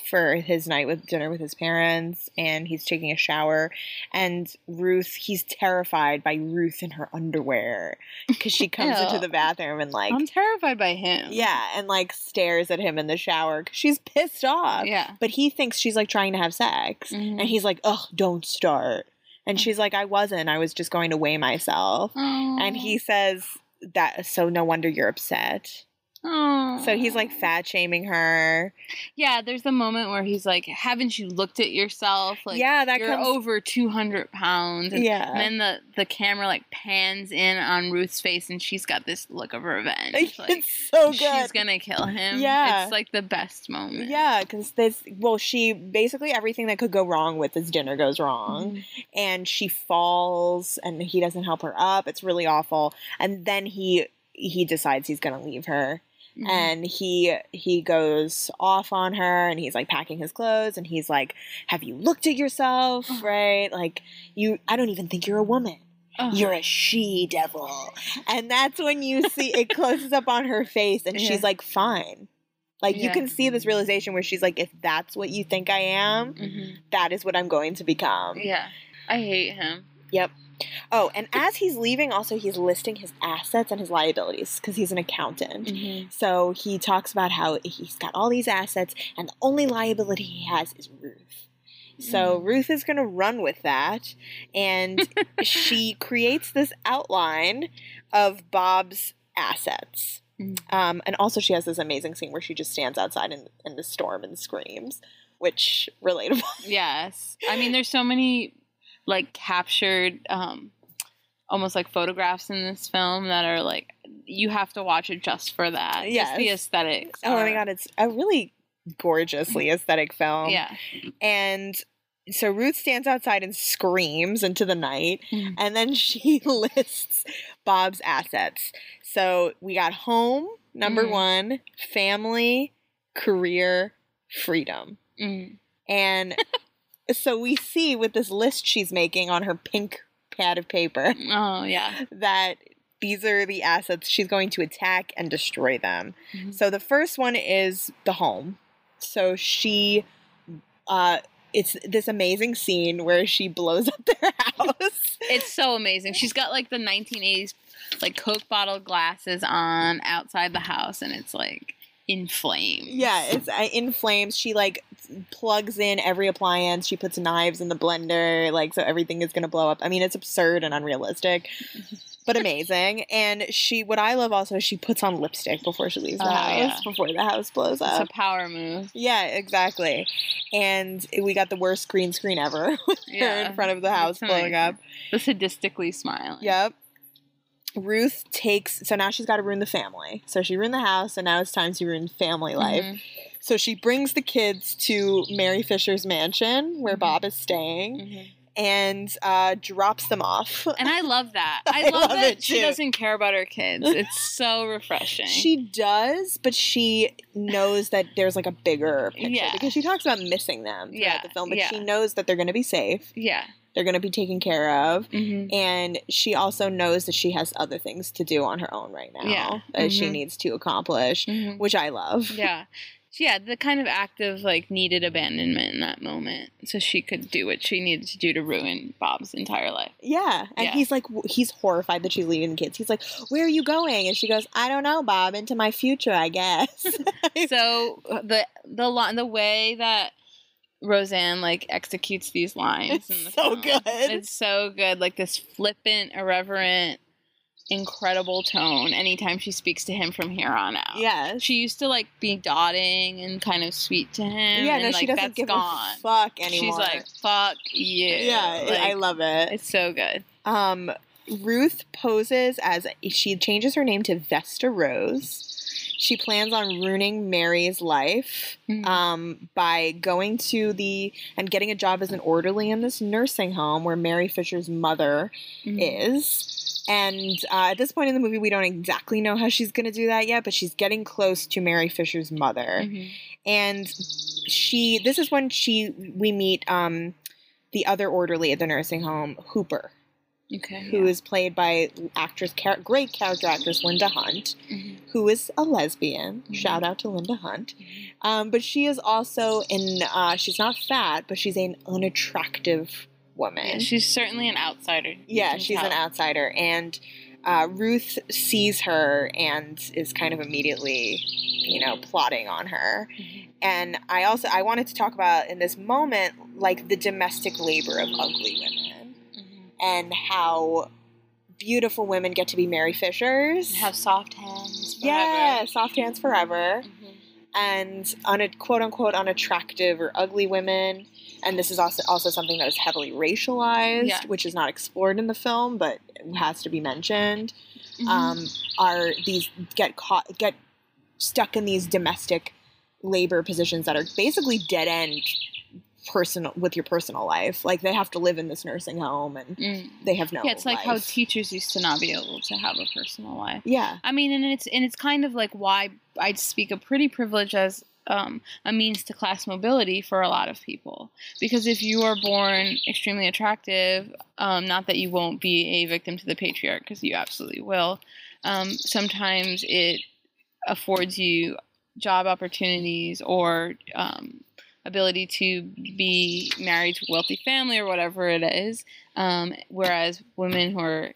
for his night with dinner with his parents, and he's taking a shower. And Ruth, he's terrified by Ruth in her underwear because she comes into the bathroom and like. I'm terrified by him. yeah, and like stares at him in the shower cuz she's pissed off. Yeah. But he thinks she's like trying to have sex. Mhm. And he's like, ugh, don't start. And she's like, I wasn't. I was just going to weigh myself. And he says that, so no wonder you're upset. Oh. So he's like fat shaming her. yeah. There's the moment where he's like, "Haven't you looked at yourself? Like, Yeah, that you're comes- over 200 pounds." And, Yeah. and then the the camera like pans in on Ruth's face, and she's got this look of revenge. Like, it's so good. she's gonna kill him. Yeah. It's like the best moment. Yeah, because this, well, she basically everything that could go wrong with this dinner goes wrong. Mm-hmm. And she falls and he doesn't help her up. It's really awful. And then he he decides he's gonna leave her. Mhm. and he he goes off on her and he's like packing his clothes and he's like have you looked at yourself right like you i don't even think you're a woman Ugh. you're a she devil and that's when you see it closes up on her face and Yeah. she's like fine like you can see this realization where she's like if that's what you think i am Mhm. that is what i'm going to become Yeah. I hate him. Yep. Oh, and as he's leaving, also he's listing his assets and his liabilities because he's an accountant. Mhm. So he talks about how he's got all these assets, and the only liability he has is Ruth. So Ruth is going to run with that, and she creates this outline of Bob's assets. Mm. Um, and also, she has this amazing scene where she just stands outside in, in the storm and screams, which relatable. Yes. I mean, there's so many like captured, um, almost like photographs in this film that are like you have to watch it just for that. Just the Yes. aesthetics. Oh my god, it's a really gorgeously aesthetic film. Yeah. And so Ruth stands outside and screams into the night, Mhm. and then she lists Bob's assets. So we got home, number Mhm. one, family, career, freedom. Mm. And so we see with this list she's making on her pink pad of paper Oh yeah. that these are the assets she's going to attack and destroy them. Mhm. So the first one is the home. So she uh it's this amazing scene where she blows up their house. It's so amazing. She's got like the 1980s like Coke bottle glasses on outside the house, and it's like in flames. yeah, it's uh, in flames. She like plugs in every appliance. She puts knives in the blender, like so everything is going to blow up. I mean, it's absurd and unrealistic. But amazing, and she. What I love also, is she puts on lipstick before she leaves the Oh, house. yeah. Before the house blows It's up. a power move. Yeah, exactly. And we got the worst green screen ever Yeah, in front of the house it's blowing up. The sadistically smiling. Yep. Ruth takes so now she's got to ruin the family. So she ruined the house, and now it's time to ruin family life. Mhm. So she brings the kids to Mary Fisher's mansion where Mhm. Bob is staying, Mhm. and uh, drops them off. And I love that. I I, love, love that she doesn't care about her kids. It's so refreshing. She does, but she knows that there's like a bigger picture Yeah. because she talks about missing them throughout Yeah, the film, but yeah. she knows that they're going to be safe. yeah. They're going to be taken care of. Mm-hmm. and she also knows that she has other things to do on her own right now Yeah. that she Mhm. needs to accomplish Mhm. which i love Yeah. Yeah, the kind of act of like needed abandonment in that moment, so she could do what she needed to do to ruin Bob's entire life. yeah and Yeah. he's like he's horrified that she's leaving the kids he's like where are you going and she goes i don't know bob into my future i guess so the the the way that Roseanne like executes these lines. It's the so film. good. It's so good. Like this flippant, irreverent, incredible tone anytime she speaks to him from here on out. Yes. She used to like be dotting and kind of sweet to him. yeah, and, no, like, she doesn't that's give gone. a fuck anymore. She's like, fuck you. yeah, Like, I love it. It's so good. Um, Ruth poses as she changes her name to Vesta Rose. She plans on ruining Mary's life Mhm. um, by going to the and getting a job as an orderly in this nursing home where Mary Fisher's mother Mhm. is. And uh, at this point in the movie, we don't exactly know how she's going to do that yet, but she's getting close to Mary Fisher's mother Mhm. and she this is when she we meet um the other orderly at the nursing home hooper Okay. who is played by actress char- great character actress linda hunt Mhm. who is a lesbian Mm-hmm. shout out to linda hunt um, but she is also in uh, she's not fat but she's an unattractive woman Yeah, she's certainly an outsider. Yeah, she's an outsider, and uh, Ruth sees her and is kind of immediately, you know, plotting on her. Mm-hmm. And I also I wanted to talk about in this moment like the domestic labor of ugly women. And how beautiful women get to be Mary Fishers. Have soft hands. forever. yeah, soft hands forever, Mhm. and un- quote unquote unattractive or ugly women. And this is also also something that is heavily racialized, Yeah. which is not explored in the film, but has to be mentioned. Mhm. Um, are these get caught get stuck in these domestic labor positions that are basically dead end personal with your personal life like they have to live in this nursing home and Mm. they have no yeah, it's like how teachers used to not be able to have a personal life. yeah I mean, and it's and it's kind of like why I'd speak of pretty privilege as um, a means to class mobility for a lot of people. Because if you are born extremely attractive, um, not that you won't be a victim to the patriarch, because you absolutely will. Um, sometimes it affords you job opportunities or um, ability to be married to a wealthy family or whatever it is. Um, whereas women who are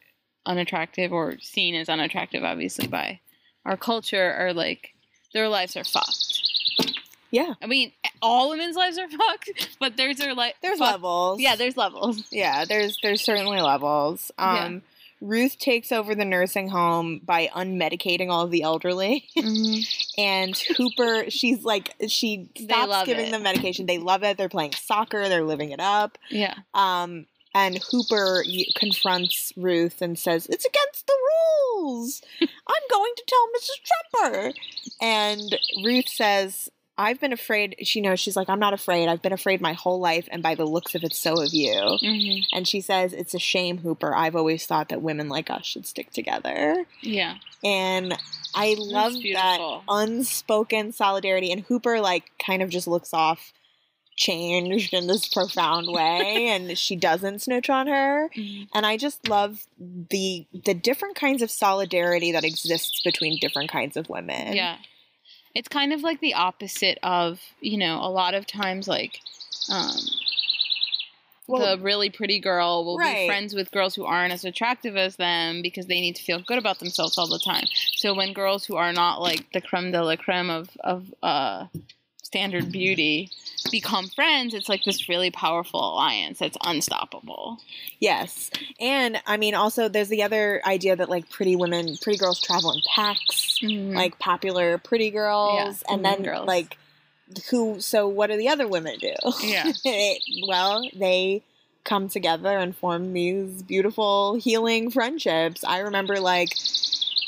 unattractive or seen as unattractive, obviously, by our culture, are like, their lives are fucked. yeah I mean, all women's lives are fucked, but there's are like, there's fucked. levels Yeah, there's levels. yeah there's there's certainly levels Yeah. Ruth takes over the nursing home by unmedicating all of the elderly and hooper she's like she stops giving it. them medication they love it they're playing soccer they're living it up Yeah. Um, and Hooper confronts Ruth and says, It's against the rules. I'm going to tell Mrs. Trumper. And Ruth says, I've been afraid. She knows she's like, I'm not afraid. I've been afraid my whole life, and by the looks of it, so have you. Mm-hmm. And she says, It's a shame, Hooper. I've always thought that women like us should stick together. Yeah. And I love that unspoken solidarity. And Hooper, like, kind of just looks off changed in this profound way and she doesn't snitch on her Mhm. and i just love the the different kinds of solidarity that exists between different kinds of women Yeah. It's kind of like the opposite of, you know, a lot of times like um Well- the really pretty girl will Right. be friends with girls who aren't as attractive as them because they need to feel good about themselves all the time. So when girls who are not like the creme de la creme of of uh, standard beauty become friends, it's like this really powerful alliance that's unstoppable. yes and i mean also there's the other idea that like pretty women pretty girls travel in packs mm-hmm. like popular pretty girls and mean then girls. like who so what do the other women do Yeah. well they come together and form these beautiful healing friendships i remember like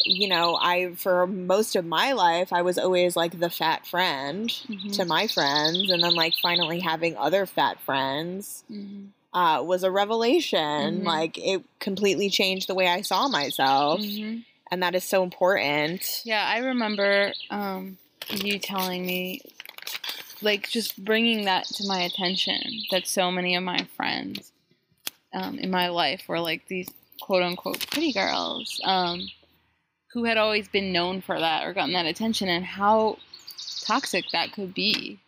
you know i for most of my life i was always like the fat friend Mhm. to my friends and then like finally having other fat friends Mhm. uh, was a revelation Mhm. like it completely changed the way i saw myself Mhm. and that is so important Yeah, I remember um, you telling me, like, just bringing that to my attention that so many of my friends um, in my life were like these quote unquote pretty girls um, who had always been known for that or gotten that attention, and how toxic that could be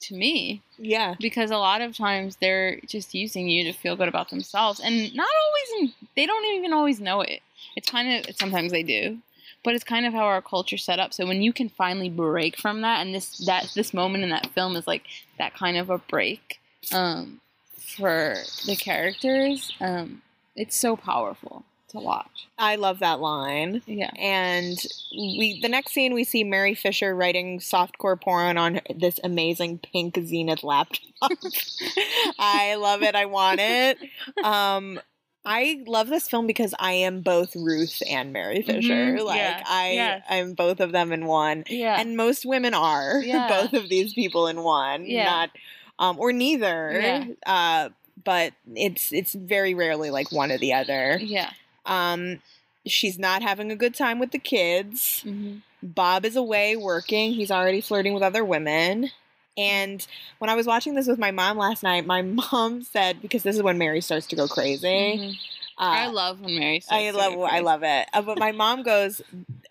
to me. Yeah. Because a lot of times they're just using you to feel good about themselves and not always in, they don't even always know it. It's kind of sometimes they do but it's kind of how our culture's set up. So when you can finally break from that, and this that this moment in that film is like that kind of a break um, for the characters, um, it's so powerful to watch. I love that line. Yeah. And we the next scene we see Mary Fisher writing softcore porn on this amazing pink Zenith laptop. I love it. I want it. Um I love this film because I am both Ruth and Mary Fisher. Mhm, Like yeah, I yes. I'm both of them in one. Yeah. And most women are Yeah. both of these people in one. Yeah. Not um or neither. Yeah. Uh but it's it's very rarely like one or the other. yeah. Um, she's not having a good time with the kids. hmm Bob is away working. He's already flirting with other women. And when I was watching this with my mom last night, my mom said because this is when Mary starts to go crazy. Mhm. Uh, I love when Mary. I starts love to go I love it. Uh, but my mom goes,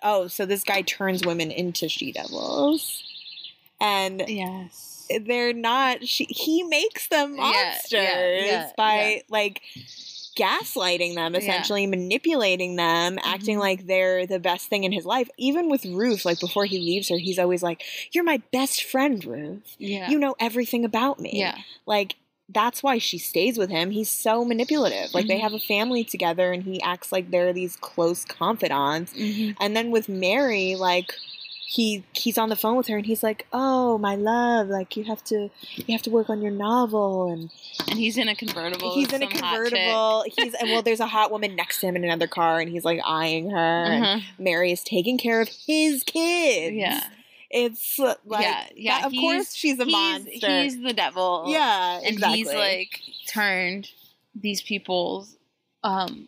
"Oh, so this guy turns women into she devils." And Yes. they're not she he makes them Yeah, yeah, monsters yeah, by yeah. like gaslighting them Yeah. essentially manipulating them acting Mhm. like they're the best thing in his life even with ruth like before he leaves her he's always like you're my best friend ruth Yeah. you know everything about me yeah. like that's why she stays with him he's so manipulative like they Mhm. have a family together and he acts like they're these close confidants hmm and then with Mary, like he he's on the phone with her and he's like, "Oh, my love, like you have to you have to work on your novel." And And he's in a convertible. he's in a convertible. He's and well, there's a hot woman next to him in another car, and he's like eyeing her. And Uh-huh. Mary is taking care of his kids. Yeah. it's like yeah. Yeah. that- of course she's a he's, monster. He's the devil. yeah, and exactly. he's like turned these people's um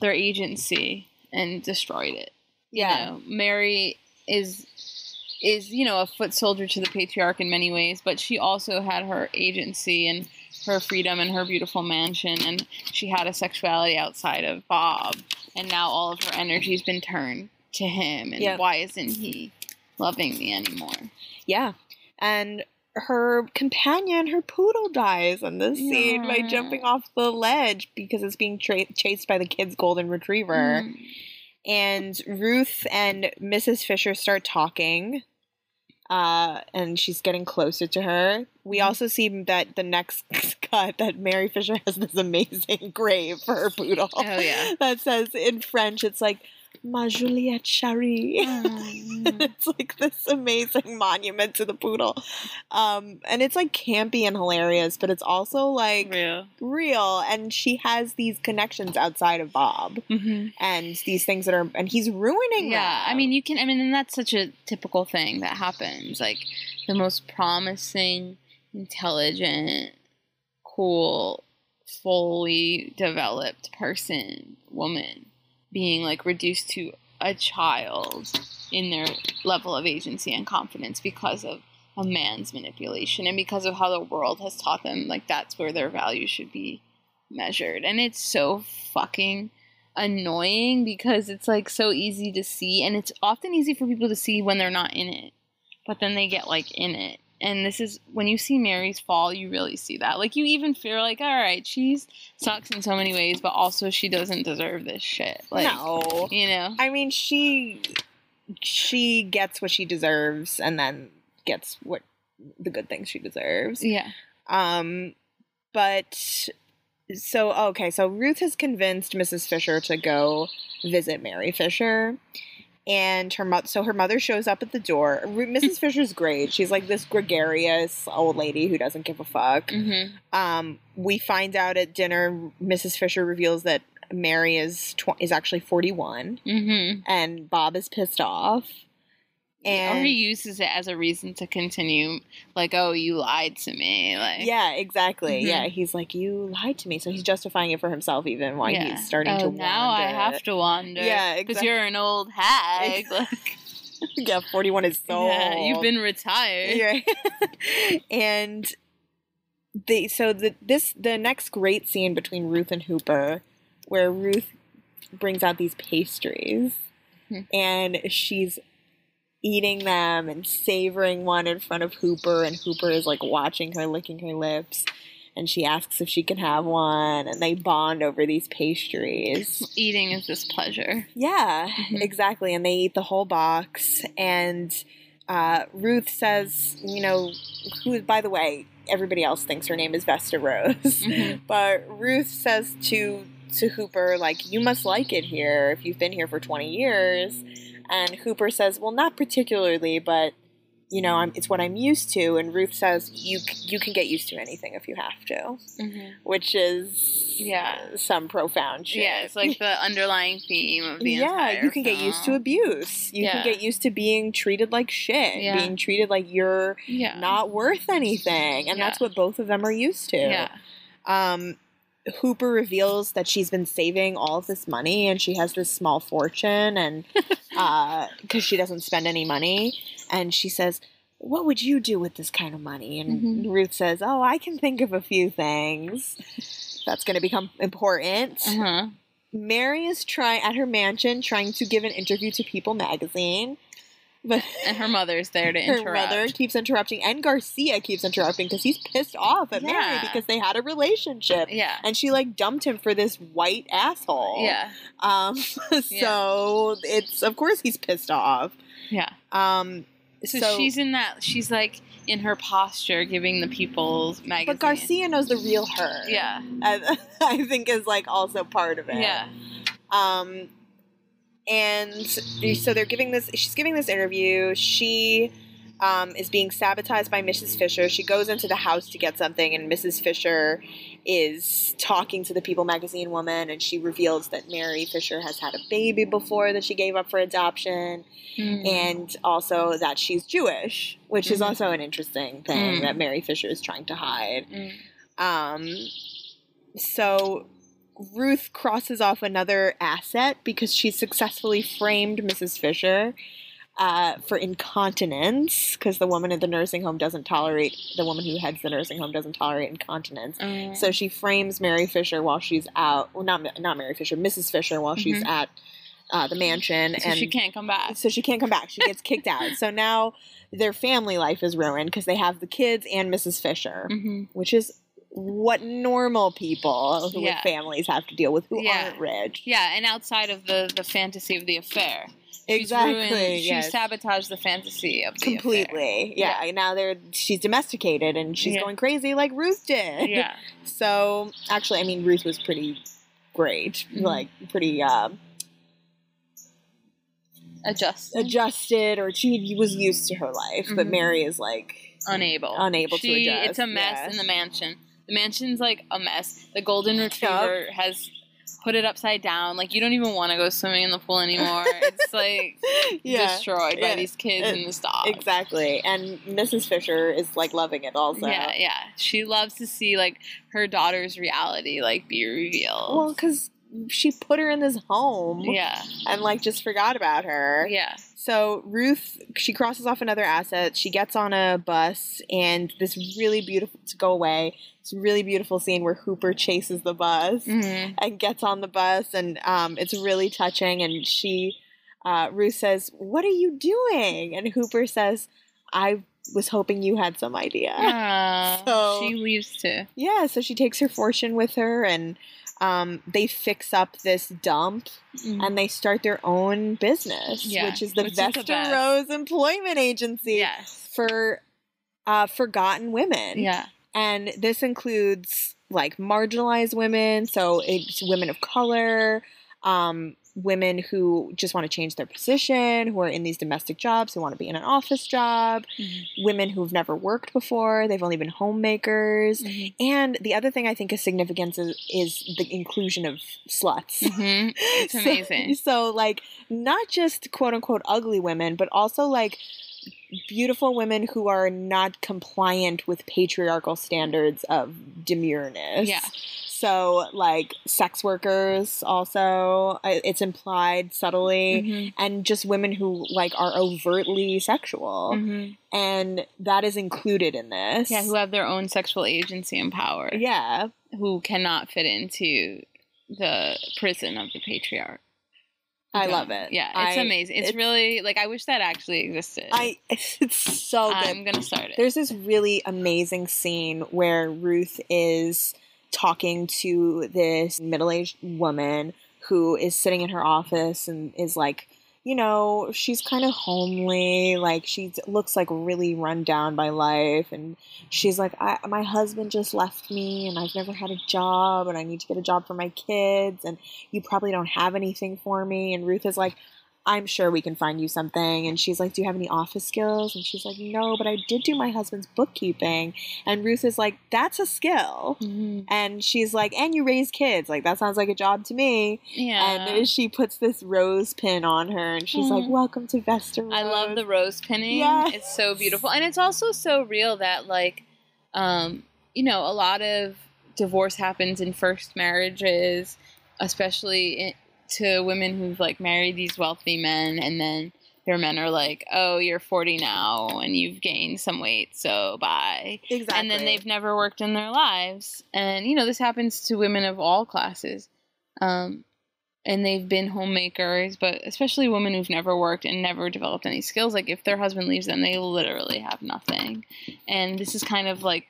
their agency and destroyed it. You yeah, know, Mary is is you know a foot soldier to the patriarch in many ways, but she also had her agency and her freedom and her beautiful mansion, and she had a sexuality outside of Bob, and now all of her energy's been turned to him, and Yeah. why isn't he loving me anymore? yeah, and. Her companion, her poodle, dies in this scene by jumping off the ledge because it's being tra- chased by the kid's golden retriever. Mm. And Ruth and Mrs. Fisher start talking. Uh, and she's getting closer to her. We Mm-hmm. also see that the next cut that Mary Fisher has this amazing grave for her poodle. Oh yeah. that says in French, it's like Ma Juliette Charie. Mm. it's like this amazing monument to the poodle. Um, and it's like campy and hilarious, but it's also like Real. real. And she has these connections outside of Bob hmm and these things that are and he's ruining Yeah, I mean, you can. I mean, and that's such a typical thing that happens. Like the most promising, intelligent, cool, fully developed person, woman, being like reduced to a child in their level of agency and confidence because of a man's manipulation and because of how the world has taught them like that's where their value should be measured. And it's so fucking annoying because it's like so easy to see and it's often easy for people to see when they're not in it but then they get like in it and this is when you see mary's fall you really see that like you even feel like all right she's sucks in so many ways but also she doesn't deserve this shit like no. you know I mean she she gets what she deserves and then gets what the good things she deserves. yeah Um but so okay, so Ruth has convinced Mrs. Fisher to go visit Mary Fisher. And her mother, so her mother shows up at the door. Mrs. Fisher's great. She's like this gregarious old lady who doesn't give a fuck. mm-hmm. Um, we find out at dinner, Mrs. Fisher reveals that Mary is tw- is actually forty one, Mm-hmm. and Bob is pissed off. Or And he uses it as a reason to continue like oh you lied to me like yeah, exactly. Mhm. Yeah, he's like, "You lied to me," so he's justifying it for himself, even while Yeah. he's starting oh, to now I have to wander. Yeah, because exact- you're an old hag. Like, yeah, forty one is so. yeah, you've been retired. Yeah. and the so the this the next great scene between Ruth and Hooper, where Ruth brings out these pastries, Hmm. and she's eating them and savoring one in front of Hooper, and Hooper is like watching her, licking her lips. and she asks if she can have one, and they bond over these pastries. Eating is just pleasure. Yeah, Mhm. exactly. And they eat the whole box. And uh, Ruth says, you know, who, by the way, everybody else thinks her name is Vesta Rose. Mhm. But Ruth says to to Hooper, like, you must like it here if you've been here for 20 years. And Hooper says, well, not particularly, but you know, I'm, it's what I'm used to. And Ruth says, you you can get used to anything if you have to, Mhm. which is Yeah. some profound shit. Yeah, it's like the underlying theme of the yeah, you can get used to film. abuse. You Yeah. can get used to being treated like shit, Yeah. being treated like you're Yeah. not worth anything, and that's what both of them are used to. Yeah. Um, Hooper reveals that she's been saving all of this money, and she has this small fortune, and because she doesn't spend any money, and she says. What would you do with this kind of money? And Mhm. Ruth says, Oh, I can think of a few things. That's going to become important. Uh-huh. Mary is trying at her mansion trying to give an interview to People magazine. But And her mother's there to her interrupt. mother keeps interrupting and Garcia keeps interrupting because he's pissed off at Mary because they had a relationship. Yeah. And she like dumped him for this white asshole. Yeah. Um so it's of course he's pissed off. Yeah. Um So, so, she's in that. She's like in her posture, giving the People's magazine. but Garcia knows the real her. Yeah. I, I think is like also part of it. Yeah. Um, and so they're giving this. She's giving this interview. She um, is being sabotaged by Mrs. Fisher. She goes into the house to get something, and Mrs. Fisher is talking to the People magazine woman, and she reveals that Mary Fisher has had a baby before that she gave up for adoption, Mm. and also that she's Jewish, which is Mhm. also an interesting thing Mm. that Mary Fisher is trying to hide. Mm. Um, so Ruth crosses off another asset because she successfully framed Mrs. Fisher uh, for incontinence because the woman at the nursing home doesn't tolerate the woman who heads the nursing home doesn't tolerate incontinence. Mm. So she frames Mary Fisher while she's out. Well, not not Mary Fisher, Mrs. Fisher while she's Mhm. at uh, the mansion, So and she can't come back. so she can't come back. She gets kicked out. So now their family life is ruined because they have the kids and Mrs. Fisher hmm which is what normal people who Yeah. with families have to deal with who Yeah. aren't rich. Yeah, and outside of the the fantasy of the affair, She's Exactly, ruined- she yes. sabotaged the fantasy of the affair. Completely. Yeah. Now they're she's domesticated and she's Yeah. going crazy like Ruth did. Yeah. So actually I mean Ruth was pretty great. Mhm. Like pretty um Adjust. adjusted or she was used to her life. But Mhm. Mary is like unable. Unable to adjust, It's a mess yeah. in the mansion. The mansion's like a mess. The golden retriever has put it upside down. Like you don't even want to go swimming in the pool anymore. It's like Yeah. destroyed by Yeah. these kids Uh, and this dog. Exactly. And Mrs. Fisher is like loving it also. Yeah, yeah. She loves to see like her daughter's reality like be revealed. Well, because she put her in this home. yeah, and like just forgot about her. yeah. So Ruth, she crosses off another asset. She gets on a bus, and this really beautiful to go away. It's a really beautiful scene where Hooper chases the bus Mhm. and gets on the bus, and um, it's really touching. And she, uh, Ruth says, "What are you doing?" And Hooper says, "I was hoping you had some idea." Aw, So- she leaves too. Yeah, so she takes her fortune with her, and um, they fix up this dump, Mhm. and they start their own business, Yeah, which is the which the Vesta. Rose Employment Agency Yes. for uh, forgotten women. Yeah. and this includes like marginalized women, so it's women of color, um, women who just want to change their position, who are in these domestic jobs, who want to be in an office job, Mhm. women who've never worked before, they've only been homemakers. Mhm. And the other thing I think is significant is, is the inclusion of sluts. Mhm. It's So- amazing. So, like, not just quote unquote ugly women, but also like beautiful women who are not compliant with patriarchal standards of demureness. Yeah. So, like, sex workers also, uh, it's implied subtly, Mhm. and just women who, like, are overtly sexual. Mhm. And that is included in this. Yeah, who have their own sexual agency and power. Yeah. Who cannot fit into the prison of the patriarch. I love it. Yeah, it's I- amazing. It's, it's- really like I wish that actually existed. I it's so good. I'm gonna start it. There's this really amazing scene where Ruth is talking to this middle-aged woman who is sitting in her office and is like, you know, she's kind of homely, like she looks like really run down by life and she's like, my husband just left me and I've never had a job and I need to get a job for my kids and you probably don't have anything for me and Ruth is like, I'm sure we can find you something. And she's like, Do you have any office skills? And she's like, No, but I did do my husband's bookkeeping. And Ruth is like, That's a skill. Mhm. And she's like, And you raise kids. Like, that sounds like a job to me. Yeah. And she puts this rose pin on her and she's like, Mhm. Welcome to Vesta I love the rose pinning. Yes. It's so beautiful. And it's also so real that like um you know, a lot of divorce happens in first marriages, especially in, to women who've like married these wealthy men and then their men are like, "Oh, you're 40 now and you've gained some weight, so bye." Exactly. And then they've never worked in their lives. And you know, this happens to women of all classes. Um and they've been homemakers, but especially women who've never worked and never developed any skills. Like if their husband leaves them, they literally have nothing. And this is kind of like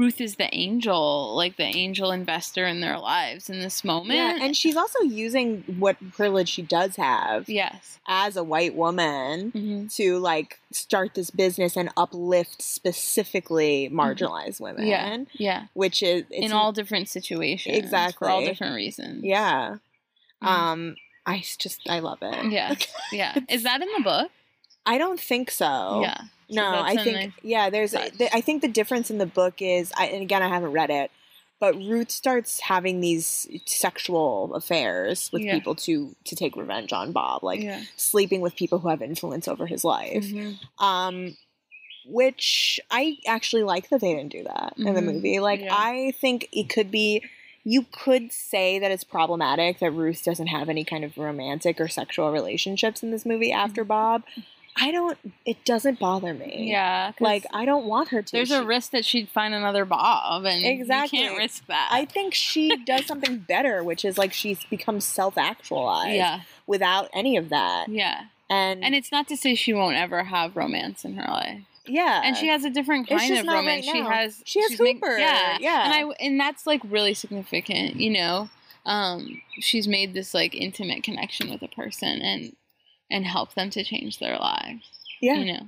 Ruth is the angel, like the angel investor in their lives in this moment. Yeah, and she's also using what privilege she does have yes, as a white woman hmm to like start this business and uplift specifically marginalized women. yeah, yeah. Which is it's in all different situations, Exactly. for all different reasons. Yeah. Mhm. Um I just I love it. yeah, yeah. Is that in the book? I don't think so. Yeah. So No, I think yeah, there's I think the difference in the book is I and again I haven't read it, but Ruth starts having these sexual affairs with Yeah. people to to take revenge on Bob, like yeah. sleeping with people who have influence over his life. Mhm. Um which I actually like that they didn't do that in the Mhm. movie. Like Yeah. I think it could be you could say that it's problematic that Ruth doesn't have any kind of romantic or sexual relationships in this movie after Bob. I don't it doesn't bother me. Yeah. Like I don't want her to. there's a risk that she'd find another Bob, and Exactly. you can't risk that. I think she does something better, which is like she's become self-actualized yeah, without any of that. yeah. And, And it's not to say she won't ever have romance in her life. yeah. and she has a different kind of romance. right she has She has she's make- yeah, yeah. and I and that's like really significant. You know, um, she's made this like intimate connection with a person and and help them to change their lives. yeah. You know,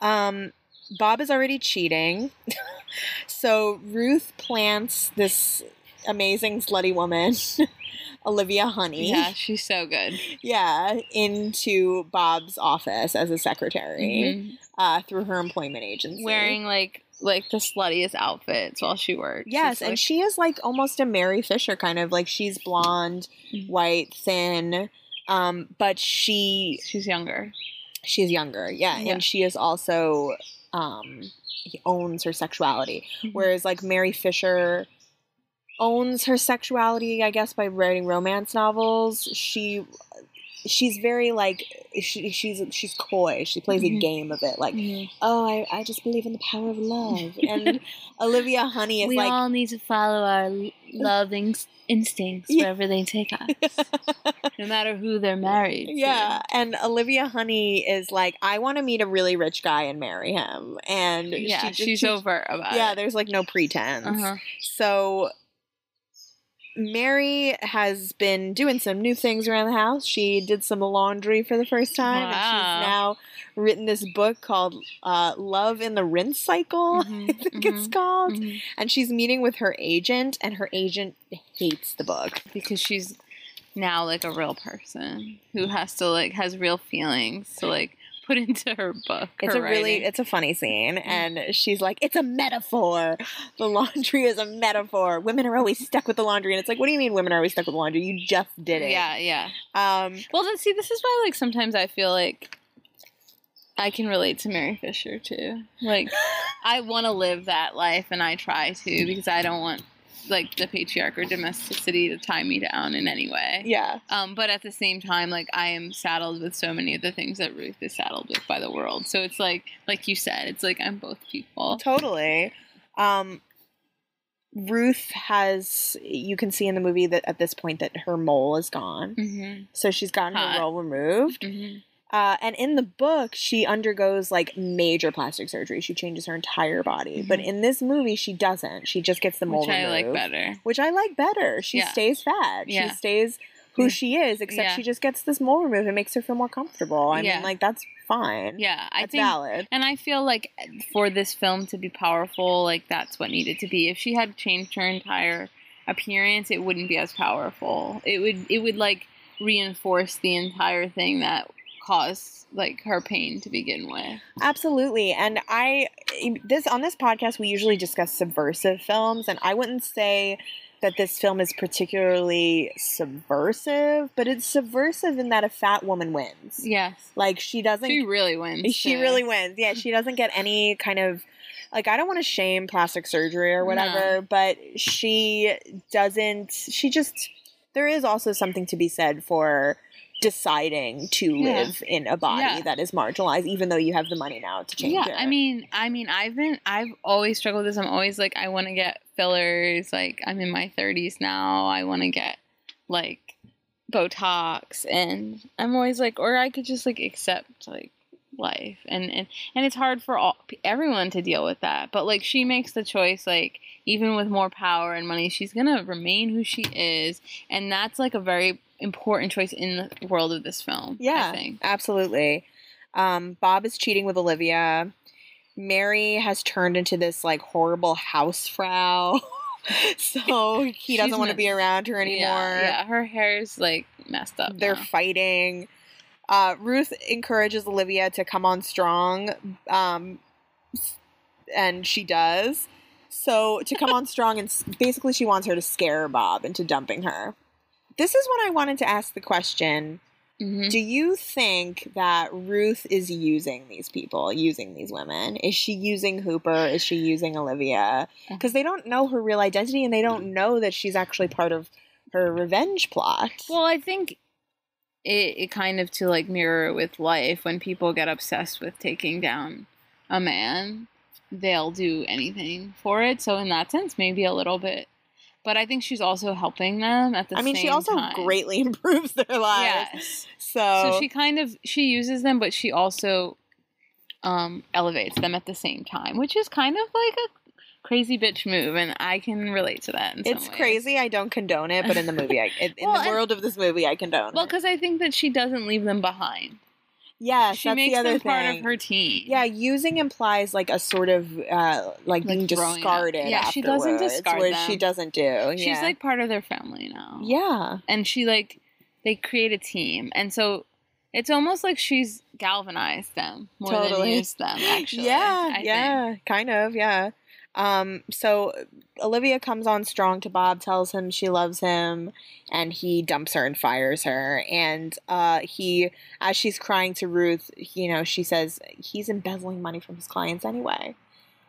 Um, Bob is already cheating. so Ruth plants this amazing slutty woman, Olivia Honey, yeah, she's so good. yeah, into Bob's office as a secretary Mhm. uh, through her employment agency. Wearing like like the sluttiest outfits while she works. Yes, and like- she is like almost a Mary Fisher kind of like she's blonde, Mhm. white, thin, um, but she she's younger. she's younger, yeah, Yeah. and she is also um owns her sexuality. Mhm. Whereas like Mary Fisher owns her sexuality, I guess, by writing romance novels. She she's very like she, she's she's coy. She plays a Mhm. game of it, like Mhm. oh, I, I just believe in the power of love. And Olivia Honey is we like we all need to follow our loving instincts Yeah. wherever they take us, no matter who they're married. to. Yeah, and Olivia Honey is like, I want to meet a really rich guy and marry him, and yeah, she just- she's she- overt about Yeah, it. there's like no pretense. Uh-huh. So Mary has been doing some new things around the house. She did some laundry for the first time, and Wow. she's now written this book called uh, "Love in the Rinse Cycle." Mhm, I think it's mhm, called. mhm. And she's meeting with her agent, and her agent hates the book. because she's now like a real person who has to like has real feelings to like put into her book. It's her a really, it's a funny scene, and she's like, "It's a metaphor. The laundry is a metaphor. Women are always stuck with the laundry." And it's like, "What do you mean women are always stuck with the laundry? You just did it." yeah, yeah. Um. Well, then, see, this is why like sometimes I feel like I can relate to Mary Fisher too. Like, I want to live that life, and I try to because I don't want like the patriarch or domesticity to tie me down in any way. Yeah. Um, but at the same time, like I am saddled with so many of the things that Ruth is saddled with by the world. So it's like, like you said, it's like I'm both people. Totally. Um. Ruth has you can see in the movie that at this point that her mole is gone. Mm-hmm. So she's gotten Hot. her mole removed. Mm-hmm. Uh, and in the book, she undergoes like major plastic surgery. She changes her entire body. But in this movie, she doesn't. She just gets the mole Mm-hmm. Which I removed. like better. Which I like better. She Yeah. stays fat. Yeah. She stays who she is, except Yeah. she just gets this mole removed. It makes her feel more comfortable. I Yeah. mean, like that's fine. Yeah, I That's think, valid. and I feel like for this film to be powerful, like that's what needed to be. If she had changed her entire appearance, it wouldn't be as powerful. It would, it would like reinforce the entire thing that caused like her pain to begin with. Absolutely. And I this on this podcast we usually discuss subversive films and I wouldn't say that this film is particularly subversive, but it's subversive in that a fat woman wins. Yes, Like she doesn't she really wins. she too. really wins. Yeah, she doesn't get any kind of like I don't want to shame plastic surgery or whatever, but she doesn't she just there is also something to be said for deciding to Yeah. live in a body Yeah. that is marginalized even though you have the money now to change it. yeah, it. I mean, I mean, I've been, I've always struggled with this. I'm always like, I want to get fillers. Like, I'm in my 30s now. I want to get like Botox, and I'm always like, or I could just like accept like life, and and and it's hard for all everyone to deal with that. But like, she makes the choice. Like, even with more power and money, she's gonna remain who she is, and that's like a very important choice in the world of this film. I Yeah, absolutely. Um, Bob is cheating with Olivia. Mary has turned into this like horrible hausfrau. so he doesn't want to be around her anymore. Yeah, yeah, her hair's like messed up. They're now. fighting. Uh, Ruth encourages Olivia to come on strong, um, and she does. So to come on strong, and basically she wants her to scare Bob into dumping her. This is when I wanted to ask the question: Mhm. Do you think that Ruth is using these people, using these women? Is she using Hooper? Is she using Olivia? Because they don't know her real identity, and they don't know that she's actually part of her revenge plot. Well, I think it, it kind of to like mirror with life when people get obsessed with taking down a man, they'll do anything for it. So in that sense, maybe a little bit. But I think she's also helping them at the same time. I mean, she also time. greatly improves their lives. Yes. So, So she kind of she uses them, but she also um elevates them at the same time, which is kind of like a crazy bitch move, and I can relate to that. In it's crazy. I don't condone it, but in the movie, I, in, Well, the and- world of this movie, I condone Well, because I think that she doesn't leave them behind. Yes, she that's makes the other them thing. part of her team. Yeah, using implies like a sort of uh, like, being growing up. discarded. Yeah, she doesn't discard which them. she doesn't do. She's yeah. like part of their family now. yeah, And she like they create a team. And so it's almost like she's galvanized them more than Totally. used them, actually. yeah, I yeah, think. kind of, yeah. Um, so Olivia comes on strong to Bob, tells him she loves him, and he dumps her and fires her. And uh, he, as she's crying to Ruth, you know, she says he's embezzling money from his clients anyway.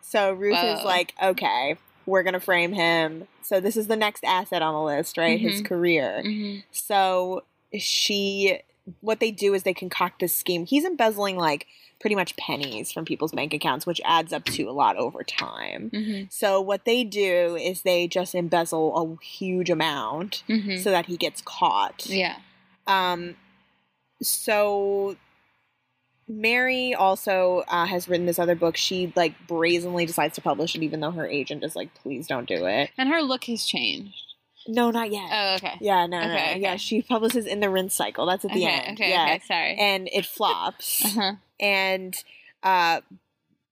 So Ruth is like, okay, we're gonna frame him. So this is the next asset on the list, right? His Mhm. career. Mhm. So she, what they do is they concoct this scheme. He's embezzling like pretty much pennies from people's bank accounts, which adds up to a lot over time. Mhm. So what they do is they just embezzle a huge amount Mhm. so that he gets caught. Yeah. Um. So. Mary also uh, has written this other book. She like brazenly decides to publish it, even though her agent is like, "Please don't do it." And her look has changed. No, not yet. Oh, okay. Yeah, no, no, Okay. Yeah, she publishes in the rinse cycle. That's at the okay, end. okay, yeah. okay, sorry. And it flops. uh-huh. And uh,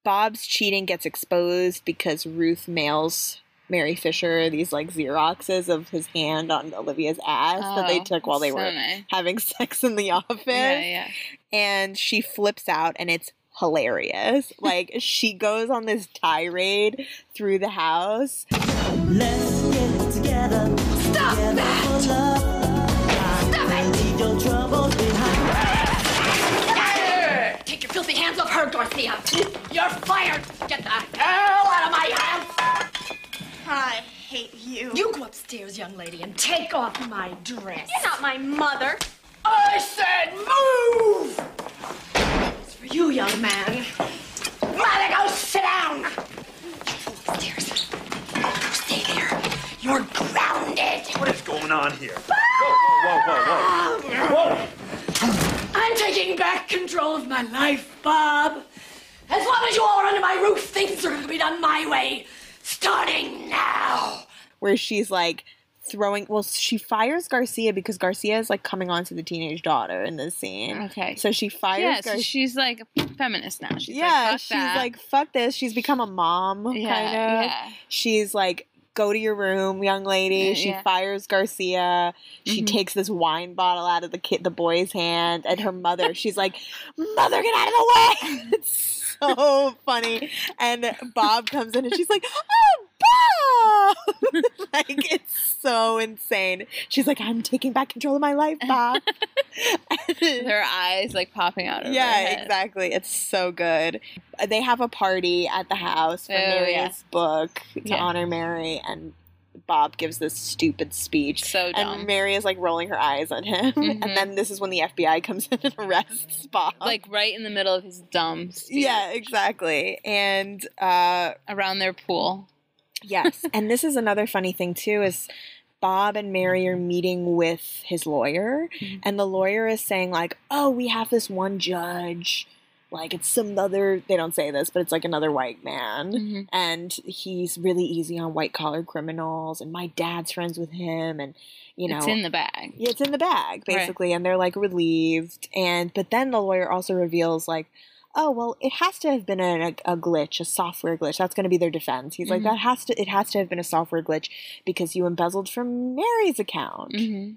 Bob's cheating gets exposed because Ruth mails Mary Fisher these like Xeroxes of his hand on Olivia's ass that they Oh, took while they so were nice. having sex in the office. Yeah, yeah. And she flips out and it's hilarious. like she goes on this tirade through the house. Let's get together. Stop that! Stop it! Leave your troubles behind. Take your filthy hands off her, Dorothea. You're fired. Get the hell out of my house. I hate you. You go upstairs, young lady, and take off my dress. You're not my mother. I said move! It's for you, young man. Mother, go sit down! Upstairs. Stay there. You're grounded. What is going on here? Whoa, whoa, whoa, whoa, whoa. I'm taking back control of my life, Bob. As long as you all are under my roof, things are going to be done my way. Starting now. where she's like throwing well she fires garcia because garcia is like coming on to the teenage daughter in this scene Okay. so she fires yeah, so she's like a feminist now. She's yeah like, Fuck she's that. like fuck this she's become a mom yeah, kind of yeah. she's like go to your room young lady she yeah. fires garcia she Mhm. takes this wine bottle out of the kid the boy's hand and her mother she's like mother get out of the way it's so funny and bob comes in and she's like oh bob like it's so insane she's like i'm taking back control of my life bob her eyes like popping out of her yeah, exactly. It's so good. They have a party at the house for Oh, Mary's yeah. book to Yeah. honor Mary, and Bob gives this stupid speech. So dumb. And Mary is like rolling her eyes at him, Mhm. and then this is when the FBI comes in and arrests Bob. like right in the middle of his dumb speech. yeah, exactly. And uh, around their pool. Yes, and this is another funny thing too is. Bob and Mary are meeting with his lawyer, Mhm. and the lawyer is saying like, "Oh, we have this one judge, like it's some other. They don't say this, but it's like another white man, Mhm. and he's really easy on white collar criminals. And my dad's friends with him, and you know, it's in the bag. yeah, it's in the bag Right. basically, and they're like relieved. And but then the lawyer also reveals like, oh well, it has to have been a, a glitch, a software glitch. That's going to be their defense. He's like, Mhm. that has to, it has to have been a software glitch because you embezzled from Mary's account. hmm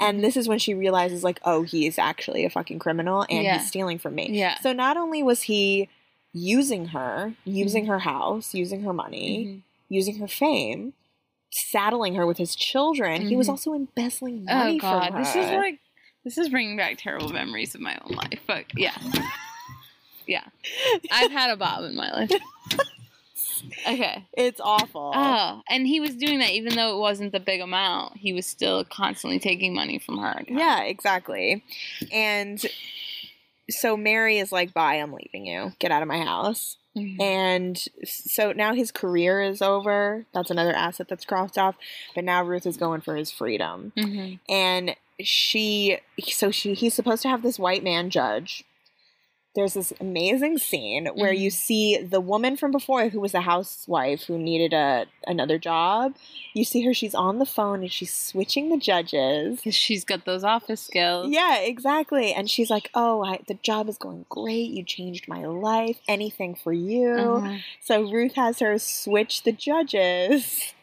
And this is when she realizes like, oh, he is actually a fucking criminal and Yeah. he's stealing from me. Yeah. So not only was he using her, using Mhm. her house, using her money, Mhm. using her fame. Saddling her with his children, he was Mhm. also embezzling money Oh god, from her. this is like this is bringing back terrible memories of my own life. But yeah, yeah, I've had a Bob in my life. Okay. It's awful. Oh, and he was doing that even though it wasn't the big amount. He was still constantly taking money from her. account. Yeah, exactly. And so Mary is like, bye, I'm leaving you. Get out of my house. Mhm. And so now his career is over. That's another asset that's crossed off. But now Ruth is going for his freedom. Mhm. And she, so she, he's supposed to have this white man judge. There's this amazing scene where you see the woman from before who was a housewife who needed a another job. You see her, she's on the phone and she's switching the judges. she's got those office skills. Yeah, exactly. And she's like, "Oh, I, the job is going great. You changed my life. Anything for you." Uh-huh. So Ruth has her switch the judges.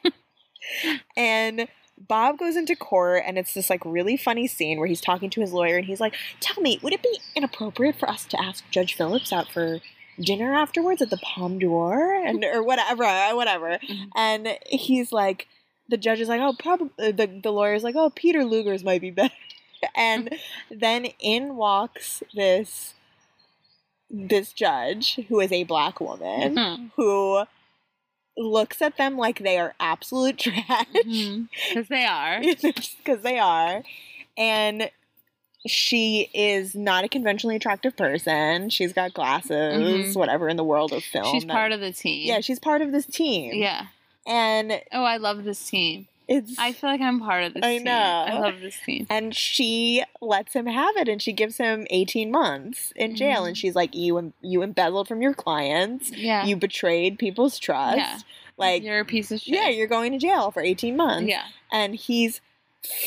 and Bob goes into court and it's this like really funny scene where he's talking to his lawyer and he's like, "Tell me, would it be inappropriate for us to ask Judge Phillips out for dinner afterwards at the Palme d'Or and or whatever, whatever?" Mhm. And he's like the judge is like, "Oh, probably the the lawyer's like, "Oh, Peter Luger's might be better." and then in walks this this judge who is a black woman Mhm. who looks at them like they are absolute trash Mhm. 'Cause they are. because they are and she is not a conventionally attractive person she's got glasses Mhm. whatever in the world of film She's that- part of the team. yeah she's part of this team Yeah. and Oh, I love this team. It's I feel like I'm part of this I team. know. I love this scene. and she lets him have it and she gives him 18 months in jail Mhm. and she's like you em- you embezzled from your clients Yeah. you betrayed people's trust Yeah. like You're a piece of shit. yeah you're going to jail for 18 months Yeah. and he's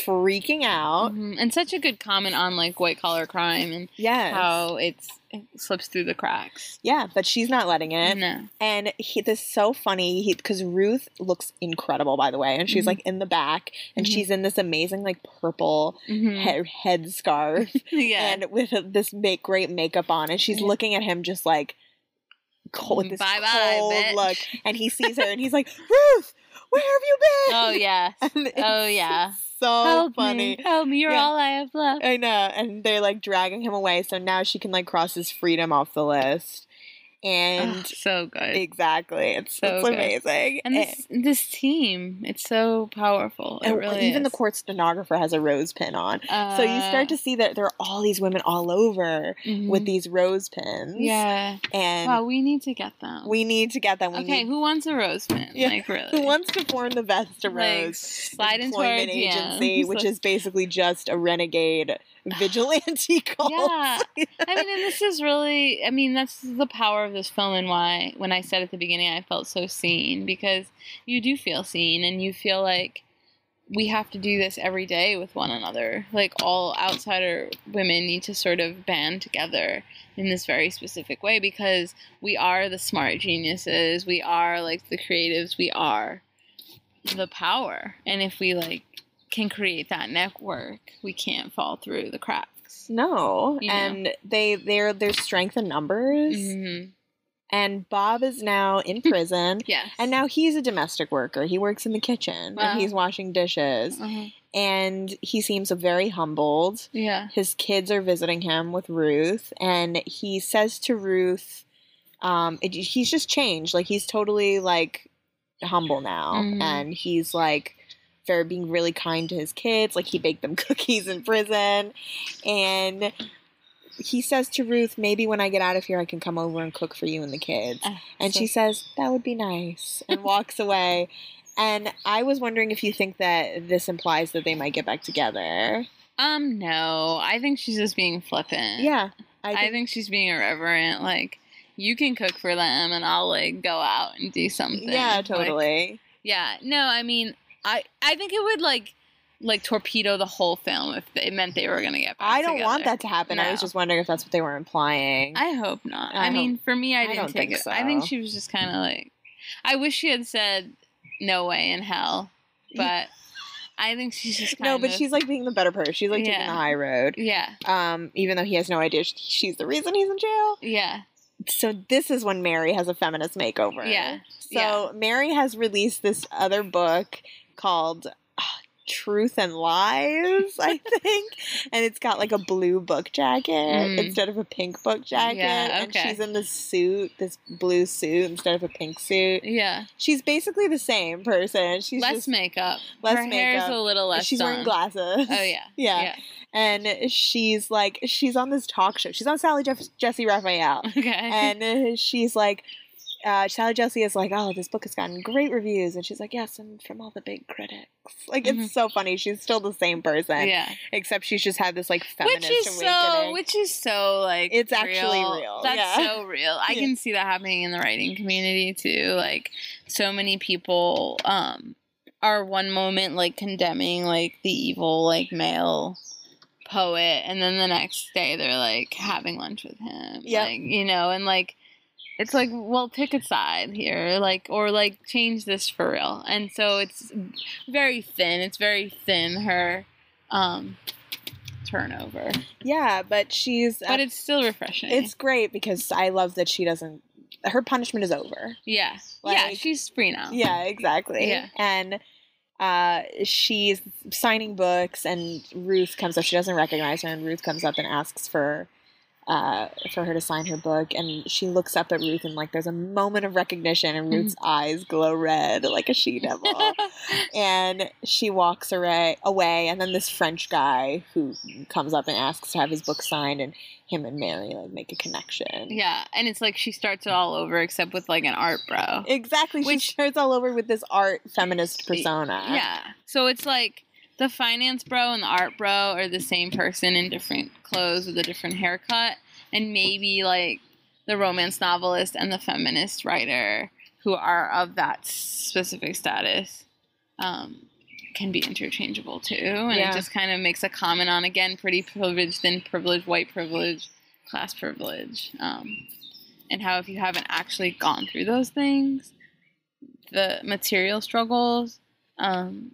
freaking out Mhm. And such a good comment on like white collar crime and yes how it's it slips through the cracks. yeah but she's not letting it No. and he, this is so funny because Ruth looks incredible by the way and she's Mhm. like in the back and Mhm. she's in this amazing like purple Mhm. head, head scarf yeah. and with this make great makeup on and she's Yeah. looking at him just like cold with this Bye-bye, cold bitch. look and he sees her and he's like Ruth where have you been oh yeah. Oh, yeah. So Help funny me. Help me. You're Yeah. all I have left. I know and they're like dragging him away so now she can like cross his freedom off the list and Ugh, so good. exactly, it's, So it's amazing. and this this team, it's so powerful. It really even is. the court stenographer has a rose pin on. so you Uh, start to see that there are all these women all over with mhm. these rose pins. Yeah. And Wow, we need to get them. we need to get them. We okay, need, who wants a rose pin? Yeah, Like really? who wants to form the Vesta Like, Rose slide into our Employment Agency, DMs. which is basically just a renegade vigilante cult. Yeah. I mean, and this is really, I mean, that's the power of this film and why, when I said at the beginning, I felt so seen because you do feel seen and you feel like we have to do this every day with one another. Like, all outsider women need to sort of band together in this very specific way because we are the smart geniuses, we are like the creatives, we are the power. And if we like can create that network, we can't fall through the cracks. No, You know. and they they're there's strength in numbers. Mhm. And Bob is now in prison. Yes. And now he's a domestic worker. He works in the kitchen Wow. and he's washing dishes. Uh-huh. And he seems very humbled. Yeah. His kids are visiting him with Ruth, and he says to Ruth, um, it, he's just changed. Like he's totally like humble now, Mhm. and he's like very being really kind to his kids. Like he baked them cookies in prison, and he says to Ruth, "Maybe when I get out of here, I can come over and cook for you and the kids." Ah, And so- she says, That would be nice, and walks away. And I was wondering if you think that this implies that they might get back together. Um, no. I think she's just being flippant. Yeah. I I think, think, she's being irreverent. Like, you can cook for them and I'll like go out and do something. yeah, Like, totally. yeah. No, I mean I I think it would like like torpedo the whole film if it meant they were gonna get back I don't want that to happen. I was just wondering if that's what they were implying. I hope not. I I, mean, for me, I I didn't don't take think it. I think she was just kind of like, I wish she had said, "No way in hell," but I think she's just kind no, of but she's like being the better person. She's like taking the high road. yeah, Um, even though he has no idea sh- she's the reason he's in jail. yeah, So this is when Mary has a feminist makeover. Yeah. So Yeah. Mary has released this other book called ah, Truth and Lies, I think, and it's got like a blue book jacket Mm. instead of a pink book jacket, Yeah, and she's in this suit, this blue suit instead of a pink suit. yeah. She's basically the same person. She's less just makeup. less Her hair's a little less. she's wearing glasses. Oh yeah, Yeah. and she's like she's on this talk show. She's on Sally Jeff- Jessy Raphael, Okay. and uh, she's like, uh, Sally Jessy is like, oh, this book has gotten great reviews, and she's like, yes, and from all the big critics. Like it's Mhm. so funny. She's still the same person, yeah. except she's just had this like feminist Which is awakening. so, which is so like It's actually real, That's yeah. so real. I Yeah. can see that happening in the writing community too. Like so many people um are one moment like condemning like the evil like male poet and then the next day they're like having lunch with him. Yep. Like, you know, and like it's like, well, pick a side here, like, or like change this for real. And so it's very thin. It's very thin. Her um turnover, yeah, but she's but it's still refreshing. it's great because I love that she doesn't. Her punishment is over. yeah, yeah. She's free now. Yeah, exactly. Yeah. And uh, she's signing books, and Ruth comes up. She doesn't recognize her, and Ruth comes up and asks for uh, for her to sign her book. And she looks up at Ruth, and like there's a moment of recognition, and Ruth's eyes glow red like a she devil. and she walks away, away, and then this French guy who comes up and asks to have his book signed, and him and Mary like make a connection. yeah, and it's like she starts it all over except with like an art bro. Exactly. She starts all over with this art feminist persona. Yeah. So it's like the finance bro and the art bro are the same person in different clothes with a different haircut. And maybe like the romance novelist and the feminist writer who are of that specific status um, can be interchangeable too. And Yeah. it just kind of makes a comment on, again, pretty privilege, thin privilege, white privilege, class privilege. Um, and how if you haven't actually gone through those things, the material struggles, um,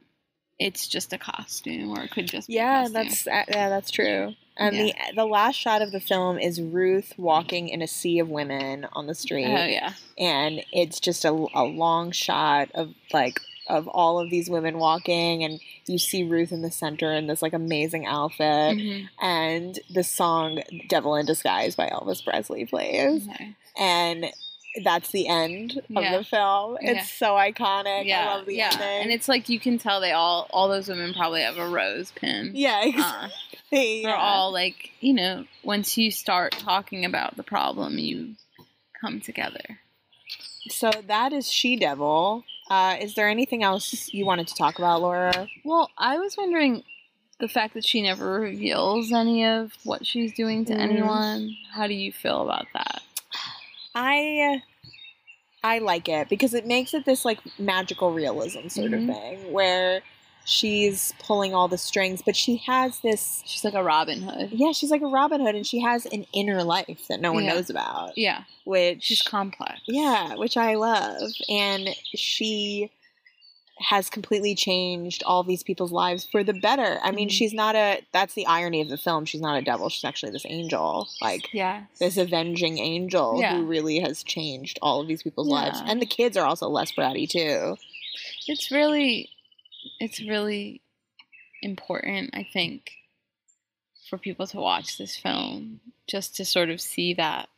it's just a costume, or it could just be Yeah, that's uh, yeah, that's true. And Yeah. the the last shot of the film is Ruth walking in a sea of women on the street, oh yeah, and it's just a, a long shot of like of all of these women walking, and you see Ruth in the center in this like amazing outfit, Mhm. and the song "Devil in Disguise" by Elvis Presley plays. Nice. and that's the end of Yeah. the film. Yeah. It's so iconic. yeah, I love the yeah, ending. and it's like you can tell they all all those women probably have a rose pin. yeah, Uh, they're yeah. all like you know once you start talking about the problem, you come together. So that is She Devil. Uh, is there anything else you wanted to talk about, Laura? Well, I was wondering the fact that she never reveals any of what she's doing to Mm. anyone. How do you feel about that? I I like it because it makes it this like magical realism sort Mhm. of thing where she's pulling all the strings, but she has this She's like a Robin Hood. yeah, she's like a Robin Hood and she has an inner life that no one Yeah. knows about. Yeah, Which she's complex. Yeah, which I love. And she has completely changed all these people's lives for the better. I mean, Mhm. she's not a that's the irony of the film. She's not a devil. She's actually this angel. Like Yeah. this avenging angel Yeah. who really has changed all of these people's lives. And the kids are also less bratty too. It's really it's really important, I think, for people to watch this film just to sort of see that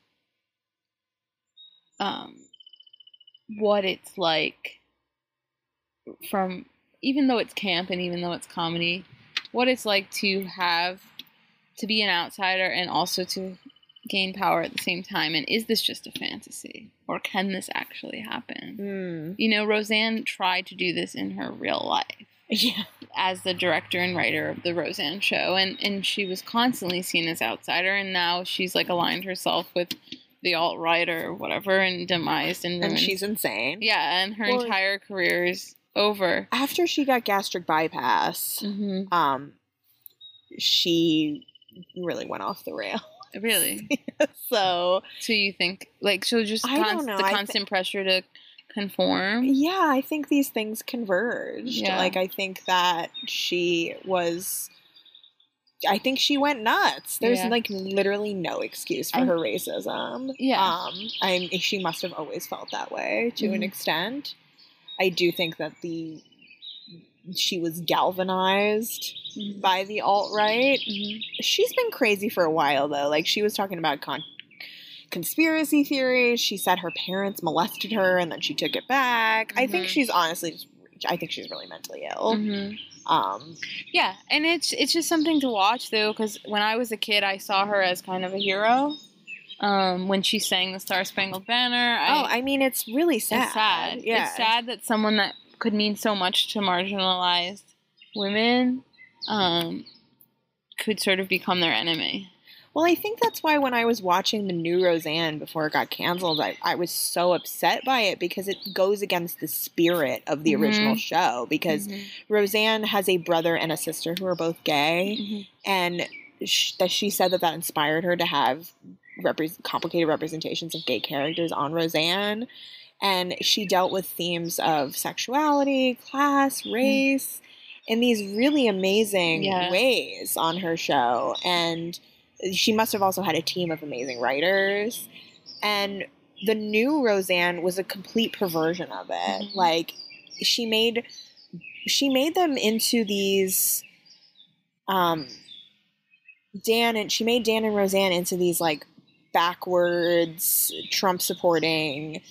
um what it's like from even though it's camp and even though it's comedy, what it's like to have to be an outsider and also to gain power at the same time and is this just a fantasy or can this actually happen? Mm. You know, Roseanne tried to do this in her real life Yeah. as the director and writer of the Roseanne show and and she was constantly seen as outsider and now she's like aligned herself with the alt right or whatever and demised and, And she's insane. yeah, and her Well- entire career is over. After she got gastric bypass, hmm um, she really went off the rail. Really? so So you think like so just I don't const- know, the constant pressure to conform? Yeah, I think these things converged. Yeah. Like I think that she was I think she went nuts. There's Yeah. like literally no excuse for her racism. Yeah. Um I she must have always felt that way to an Mhm. extent. I do think that the she was galvanized Mhm. by the alt right. Mhm. She's been crazy for a while though. Like she was talking about con- conspiracy theories. She said her parents molested her and then she took it back. I think Mhm. she's honestly just I think she's really mentally ill. Mhm. Um Yeah, and it's it's just something to watch though, because when I was a kid, I saw her as kind of a hero. Um, when she sang the Star Spangled Banner, I, oh, I mean it's really sad. it's sad. Yeah. It's sad that someone that could mean so much to marginalized women, um, could sort of become their enemy. Well, I think that's why when I was watching the new Roseanne before it got canceled, I, I was so upset by it because it goes against the spirit of the Mhm. original show. Because Mhm. Roseanne has a brother and a sister who are both gay, Mhm. and sh- that she said that that inspired her to have repre- complicated representations of gay characters on Roseanne. And she dealt with themes of sexuality, class, race in these really amazing Yeah. ways on her show. And she must have also had a team of amazing writers. And the new Roseanne was a complete perversion of it. Mhm. Like she made she made them into these um Dan and she made Dan and Roseanne into these like backwards Trump supporting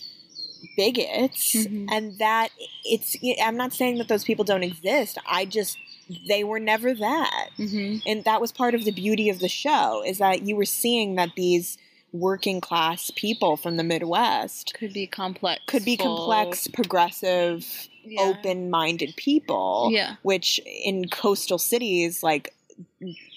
bigots Mhm. and that it's I'm not saying that those people don't exist. I just they were never that. hmm And that was part of the beauty of the show is that you were seeing that these working class people from the Midwest Could be complex. could be complex, progressive, Yeah. open-minded people Yeah. which in coastal cities like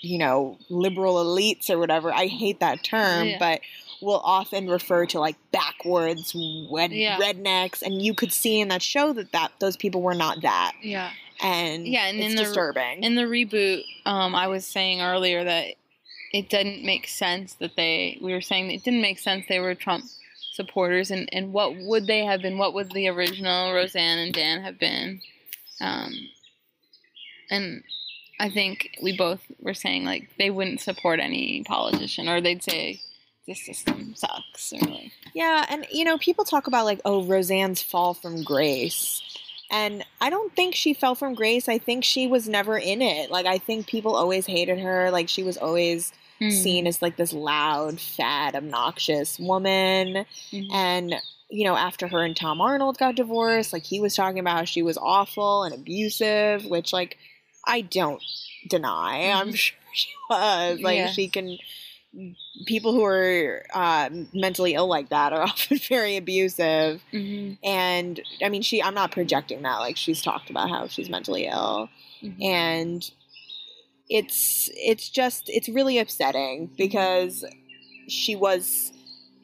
you know liberal elites or whatever i hate that term Yeah. but will often refer to like backwards wed- Yeah. rednecks and you could see in that show that that those people were not that Yeah. and Yeah, and it's in the- disturbing In the reboot, um, I was saying earlier that it didn't make sense that they. We were saying it didn't make sense they were Trump supporters, and and what would they have been? What would the original Roseanne and Dan have been? Um, and I think we both were saying like they wouldn't support any politician, or they'd say this system sucks, like Yeah, and you know, people talk about like, oh, Roseanne's fall from grace. And I don't think she fell from grace. I think she was never in it. Like I think people always hated her. Like she was always Hmm. seen as like this loud, fat, obnoxious woman. Mhm. And, you know, after her and Tom Arnold got divorced, like he was talking about how she was awful and abusive, which, like, I don't deny. I'm Mhm. sure she was. Like, Yeah. she can. People who are uh, mentally ill like that are often very abusive. Mhm. And I mean, she, I'm not projecting that. Like, she's talked about how she's mentally ill Mhm. and it's it's just it's really upsetting because she was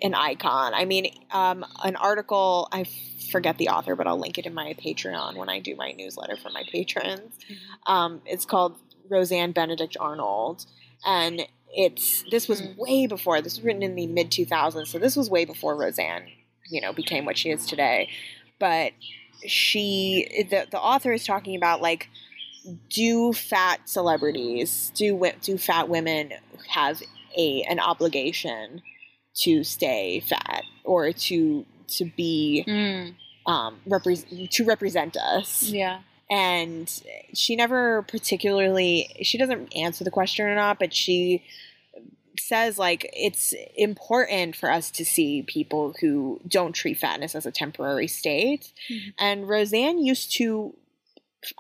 an icon. I mean, um, an article I forget the author, but I'll link it in my Patreon when I do my newsletter for my patrons. Um, it's called Roseanne Benedict Arnold, and it's this was Mm. way before. This was written in the mid 2000s, so this was way before Roseanne, you know, became what she is today. But she, the the author is talking about like do fat celebrities do do fat women have a an obligation to stay fat or to to be Mm. um repre- to represent us Yeah. and she never particularly she doesn't answer the question or not but she says like it's important for us to see people who don't treat fatness as a temporary state Mhm. and roseanne used to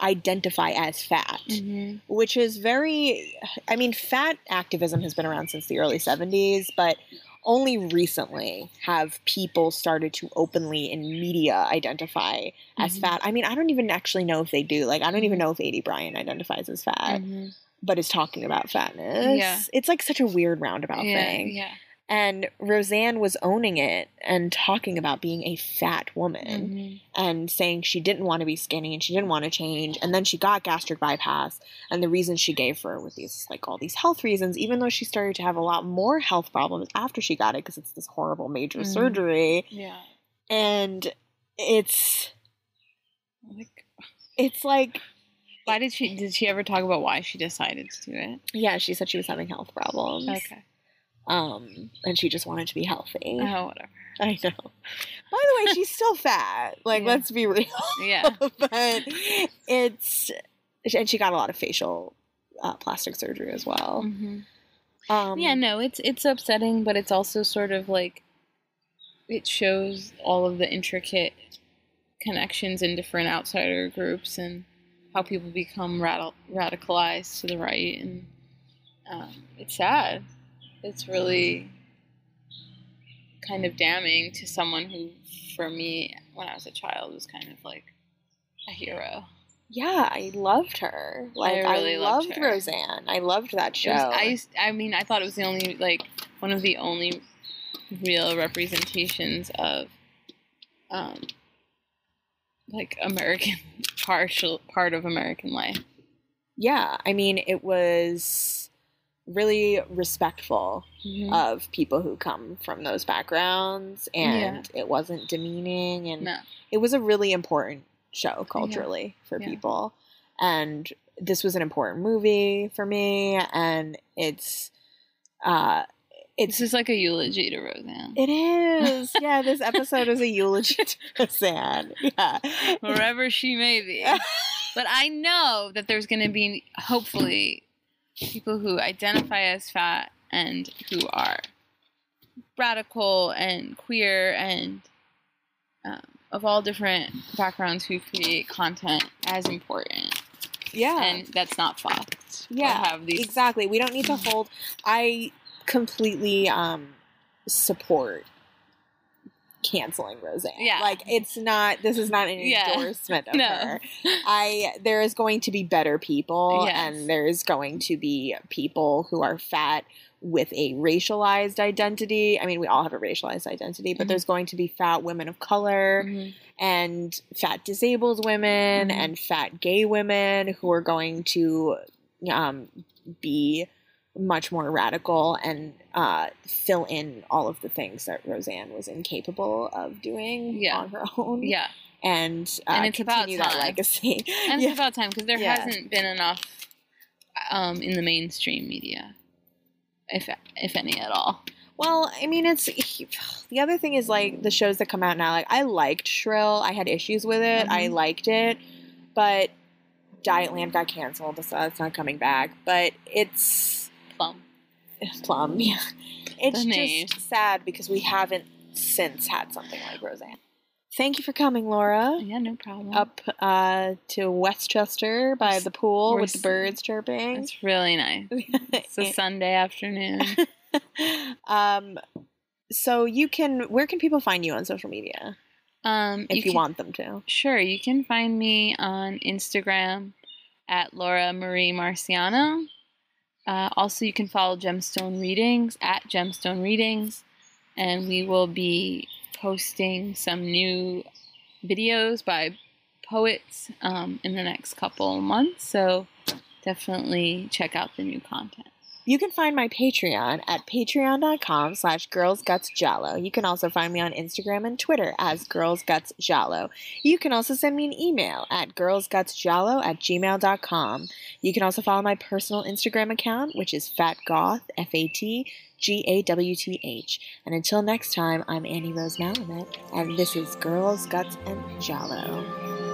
identify as fat Mhm. which is very i mean fat activism has been around since the early 70s but only recently have people started to openly in media identify as Mhm. fat i mean i don't even actually know if they do like i don't even know if Aidy Bryant identifies as fat Mhm. but is talking about fatness Yeah. it's like such a weird roundabout Yeah. thing Yeah. And roseanne was owning it and talking about being a fat woman Mhm. and saying she didn't want to be skinny and she didn't want to change and then she got gastric bypass and the reason she gave for it was these like all these health reasons even though she started to have a lot more health problems after she got it because it's this horrible major Mhm. surgery Yeah. and it's Like, it's like why did she? Did she ever talk about why she decided to do it? yeah she said she was having health problems Okay. Um and she just wanted to be healthy Oh, whatever. i know by the way she's still fat like Yeah. let's be real Yeah. but it's and she got a lot of facial uh, plastic surgery as well hmm um yeah. No, it's it's upsetting, but it's also sort of like it shows all of the intricate connections in different outsider groups and how people become radi- radicalized to the right, and um, it's sad. It's really kind of damning to someone who, for me, when I was a child, was kind of like a hero. yeah i loved her like i, really loved loved her. roseanne i loved that show was- I I mean, I thought it was the only like one of the only real representations of, um, like American partial part of American life. yeah i mean it was really respectful Mhm. of people who come from those backgrounds and it wasn't demeaning and no, it was a really important show culturally for Yeah. people and this was an important movie for me and it's uh it's just like a eulogy to Roseanne. it is yeah this episode is a eulogy to Roseanne yeah wherever she may be. But I know that there's going to be, hopefully, people who identify as fat and who are radical and queer and um, of all different backgrounds who create content as important. yeah And that's not fucked. Yeah, Have these. exactly we don't need to hold i completely um support canceling roseanne Yeah. like it's not this is not an Yeah. endorsement of No. her i there is going to be better people Yes. and there's going to be people who are fat with a racialized identity i mean we all have a racialized identity but Mhm. there's going to be fat women of color Mhm. and fat disabled women Mhm. and fat gay women who are going to um, be much more radical and uh, fill in all of the things that Roseanne was incapable of doing Yeah. on her own. Yeah. And, uh, And it's about continue that time. legacy. And Yeah. it's about time because there Yeah. hasn't been enough um, in the mainstream media, if if any at all. Well, I mean, it's the other thing is like the shows that come out now. Like, I liked Shrill. I had issues with it. I Mhm. liked it, but Dietland got canceled, so it's not coming back. But it's Plum. Plum. Yeah, it's The just name. sad because we haven't since had something like Roseanne. Thank you for coming, Laura. Yeah, no problem. Up uh, to Westchester by the pool We're with the birds chirping. It's really nice. It's a Sunday afternoon. um, so you can. Where can people find you on social media Um, if you, can- want them to? Sure, you can find me on Instagram at Laura Marie Marciano. Uh, also, you can follow Gemstone Readings at Gemstone Readings, and we will be posting some new videos by poets um, in the next couple months. So definitely check out the new content. You can find my Patreon at patreon.com slash girlsgutsjallo. You can also find me on Instagram and Twitter as girlsgutsjallo. You can also send me an email at girlsgutsjallo at gmail.com. You can also follow my personal Instagram account, which is fatgoth, F-A-T, G-A-W-T-H. And until next time, I'm Annie Rose Malamet, and this is Girls, Guts, and Jallo.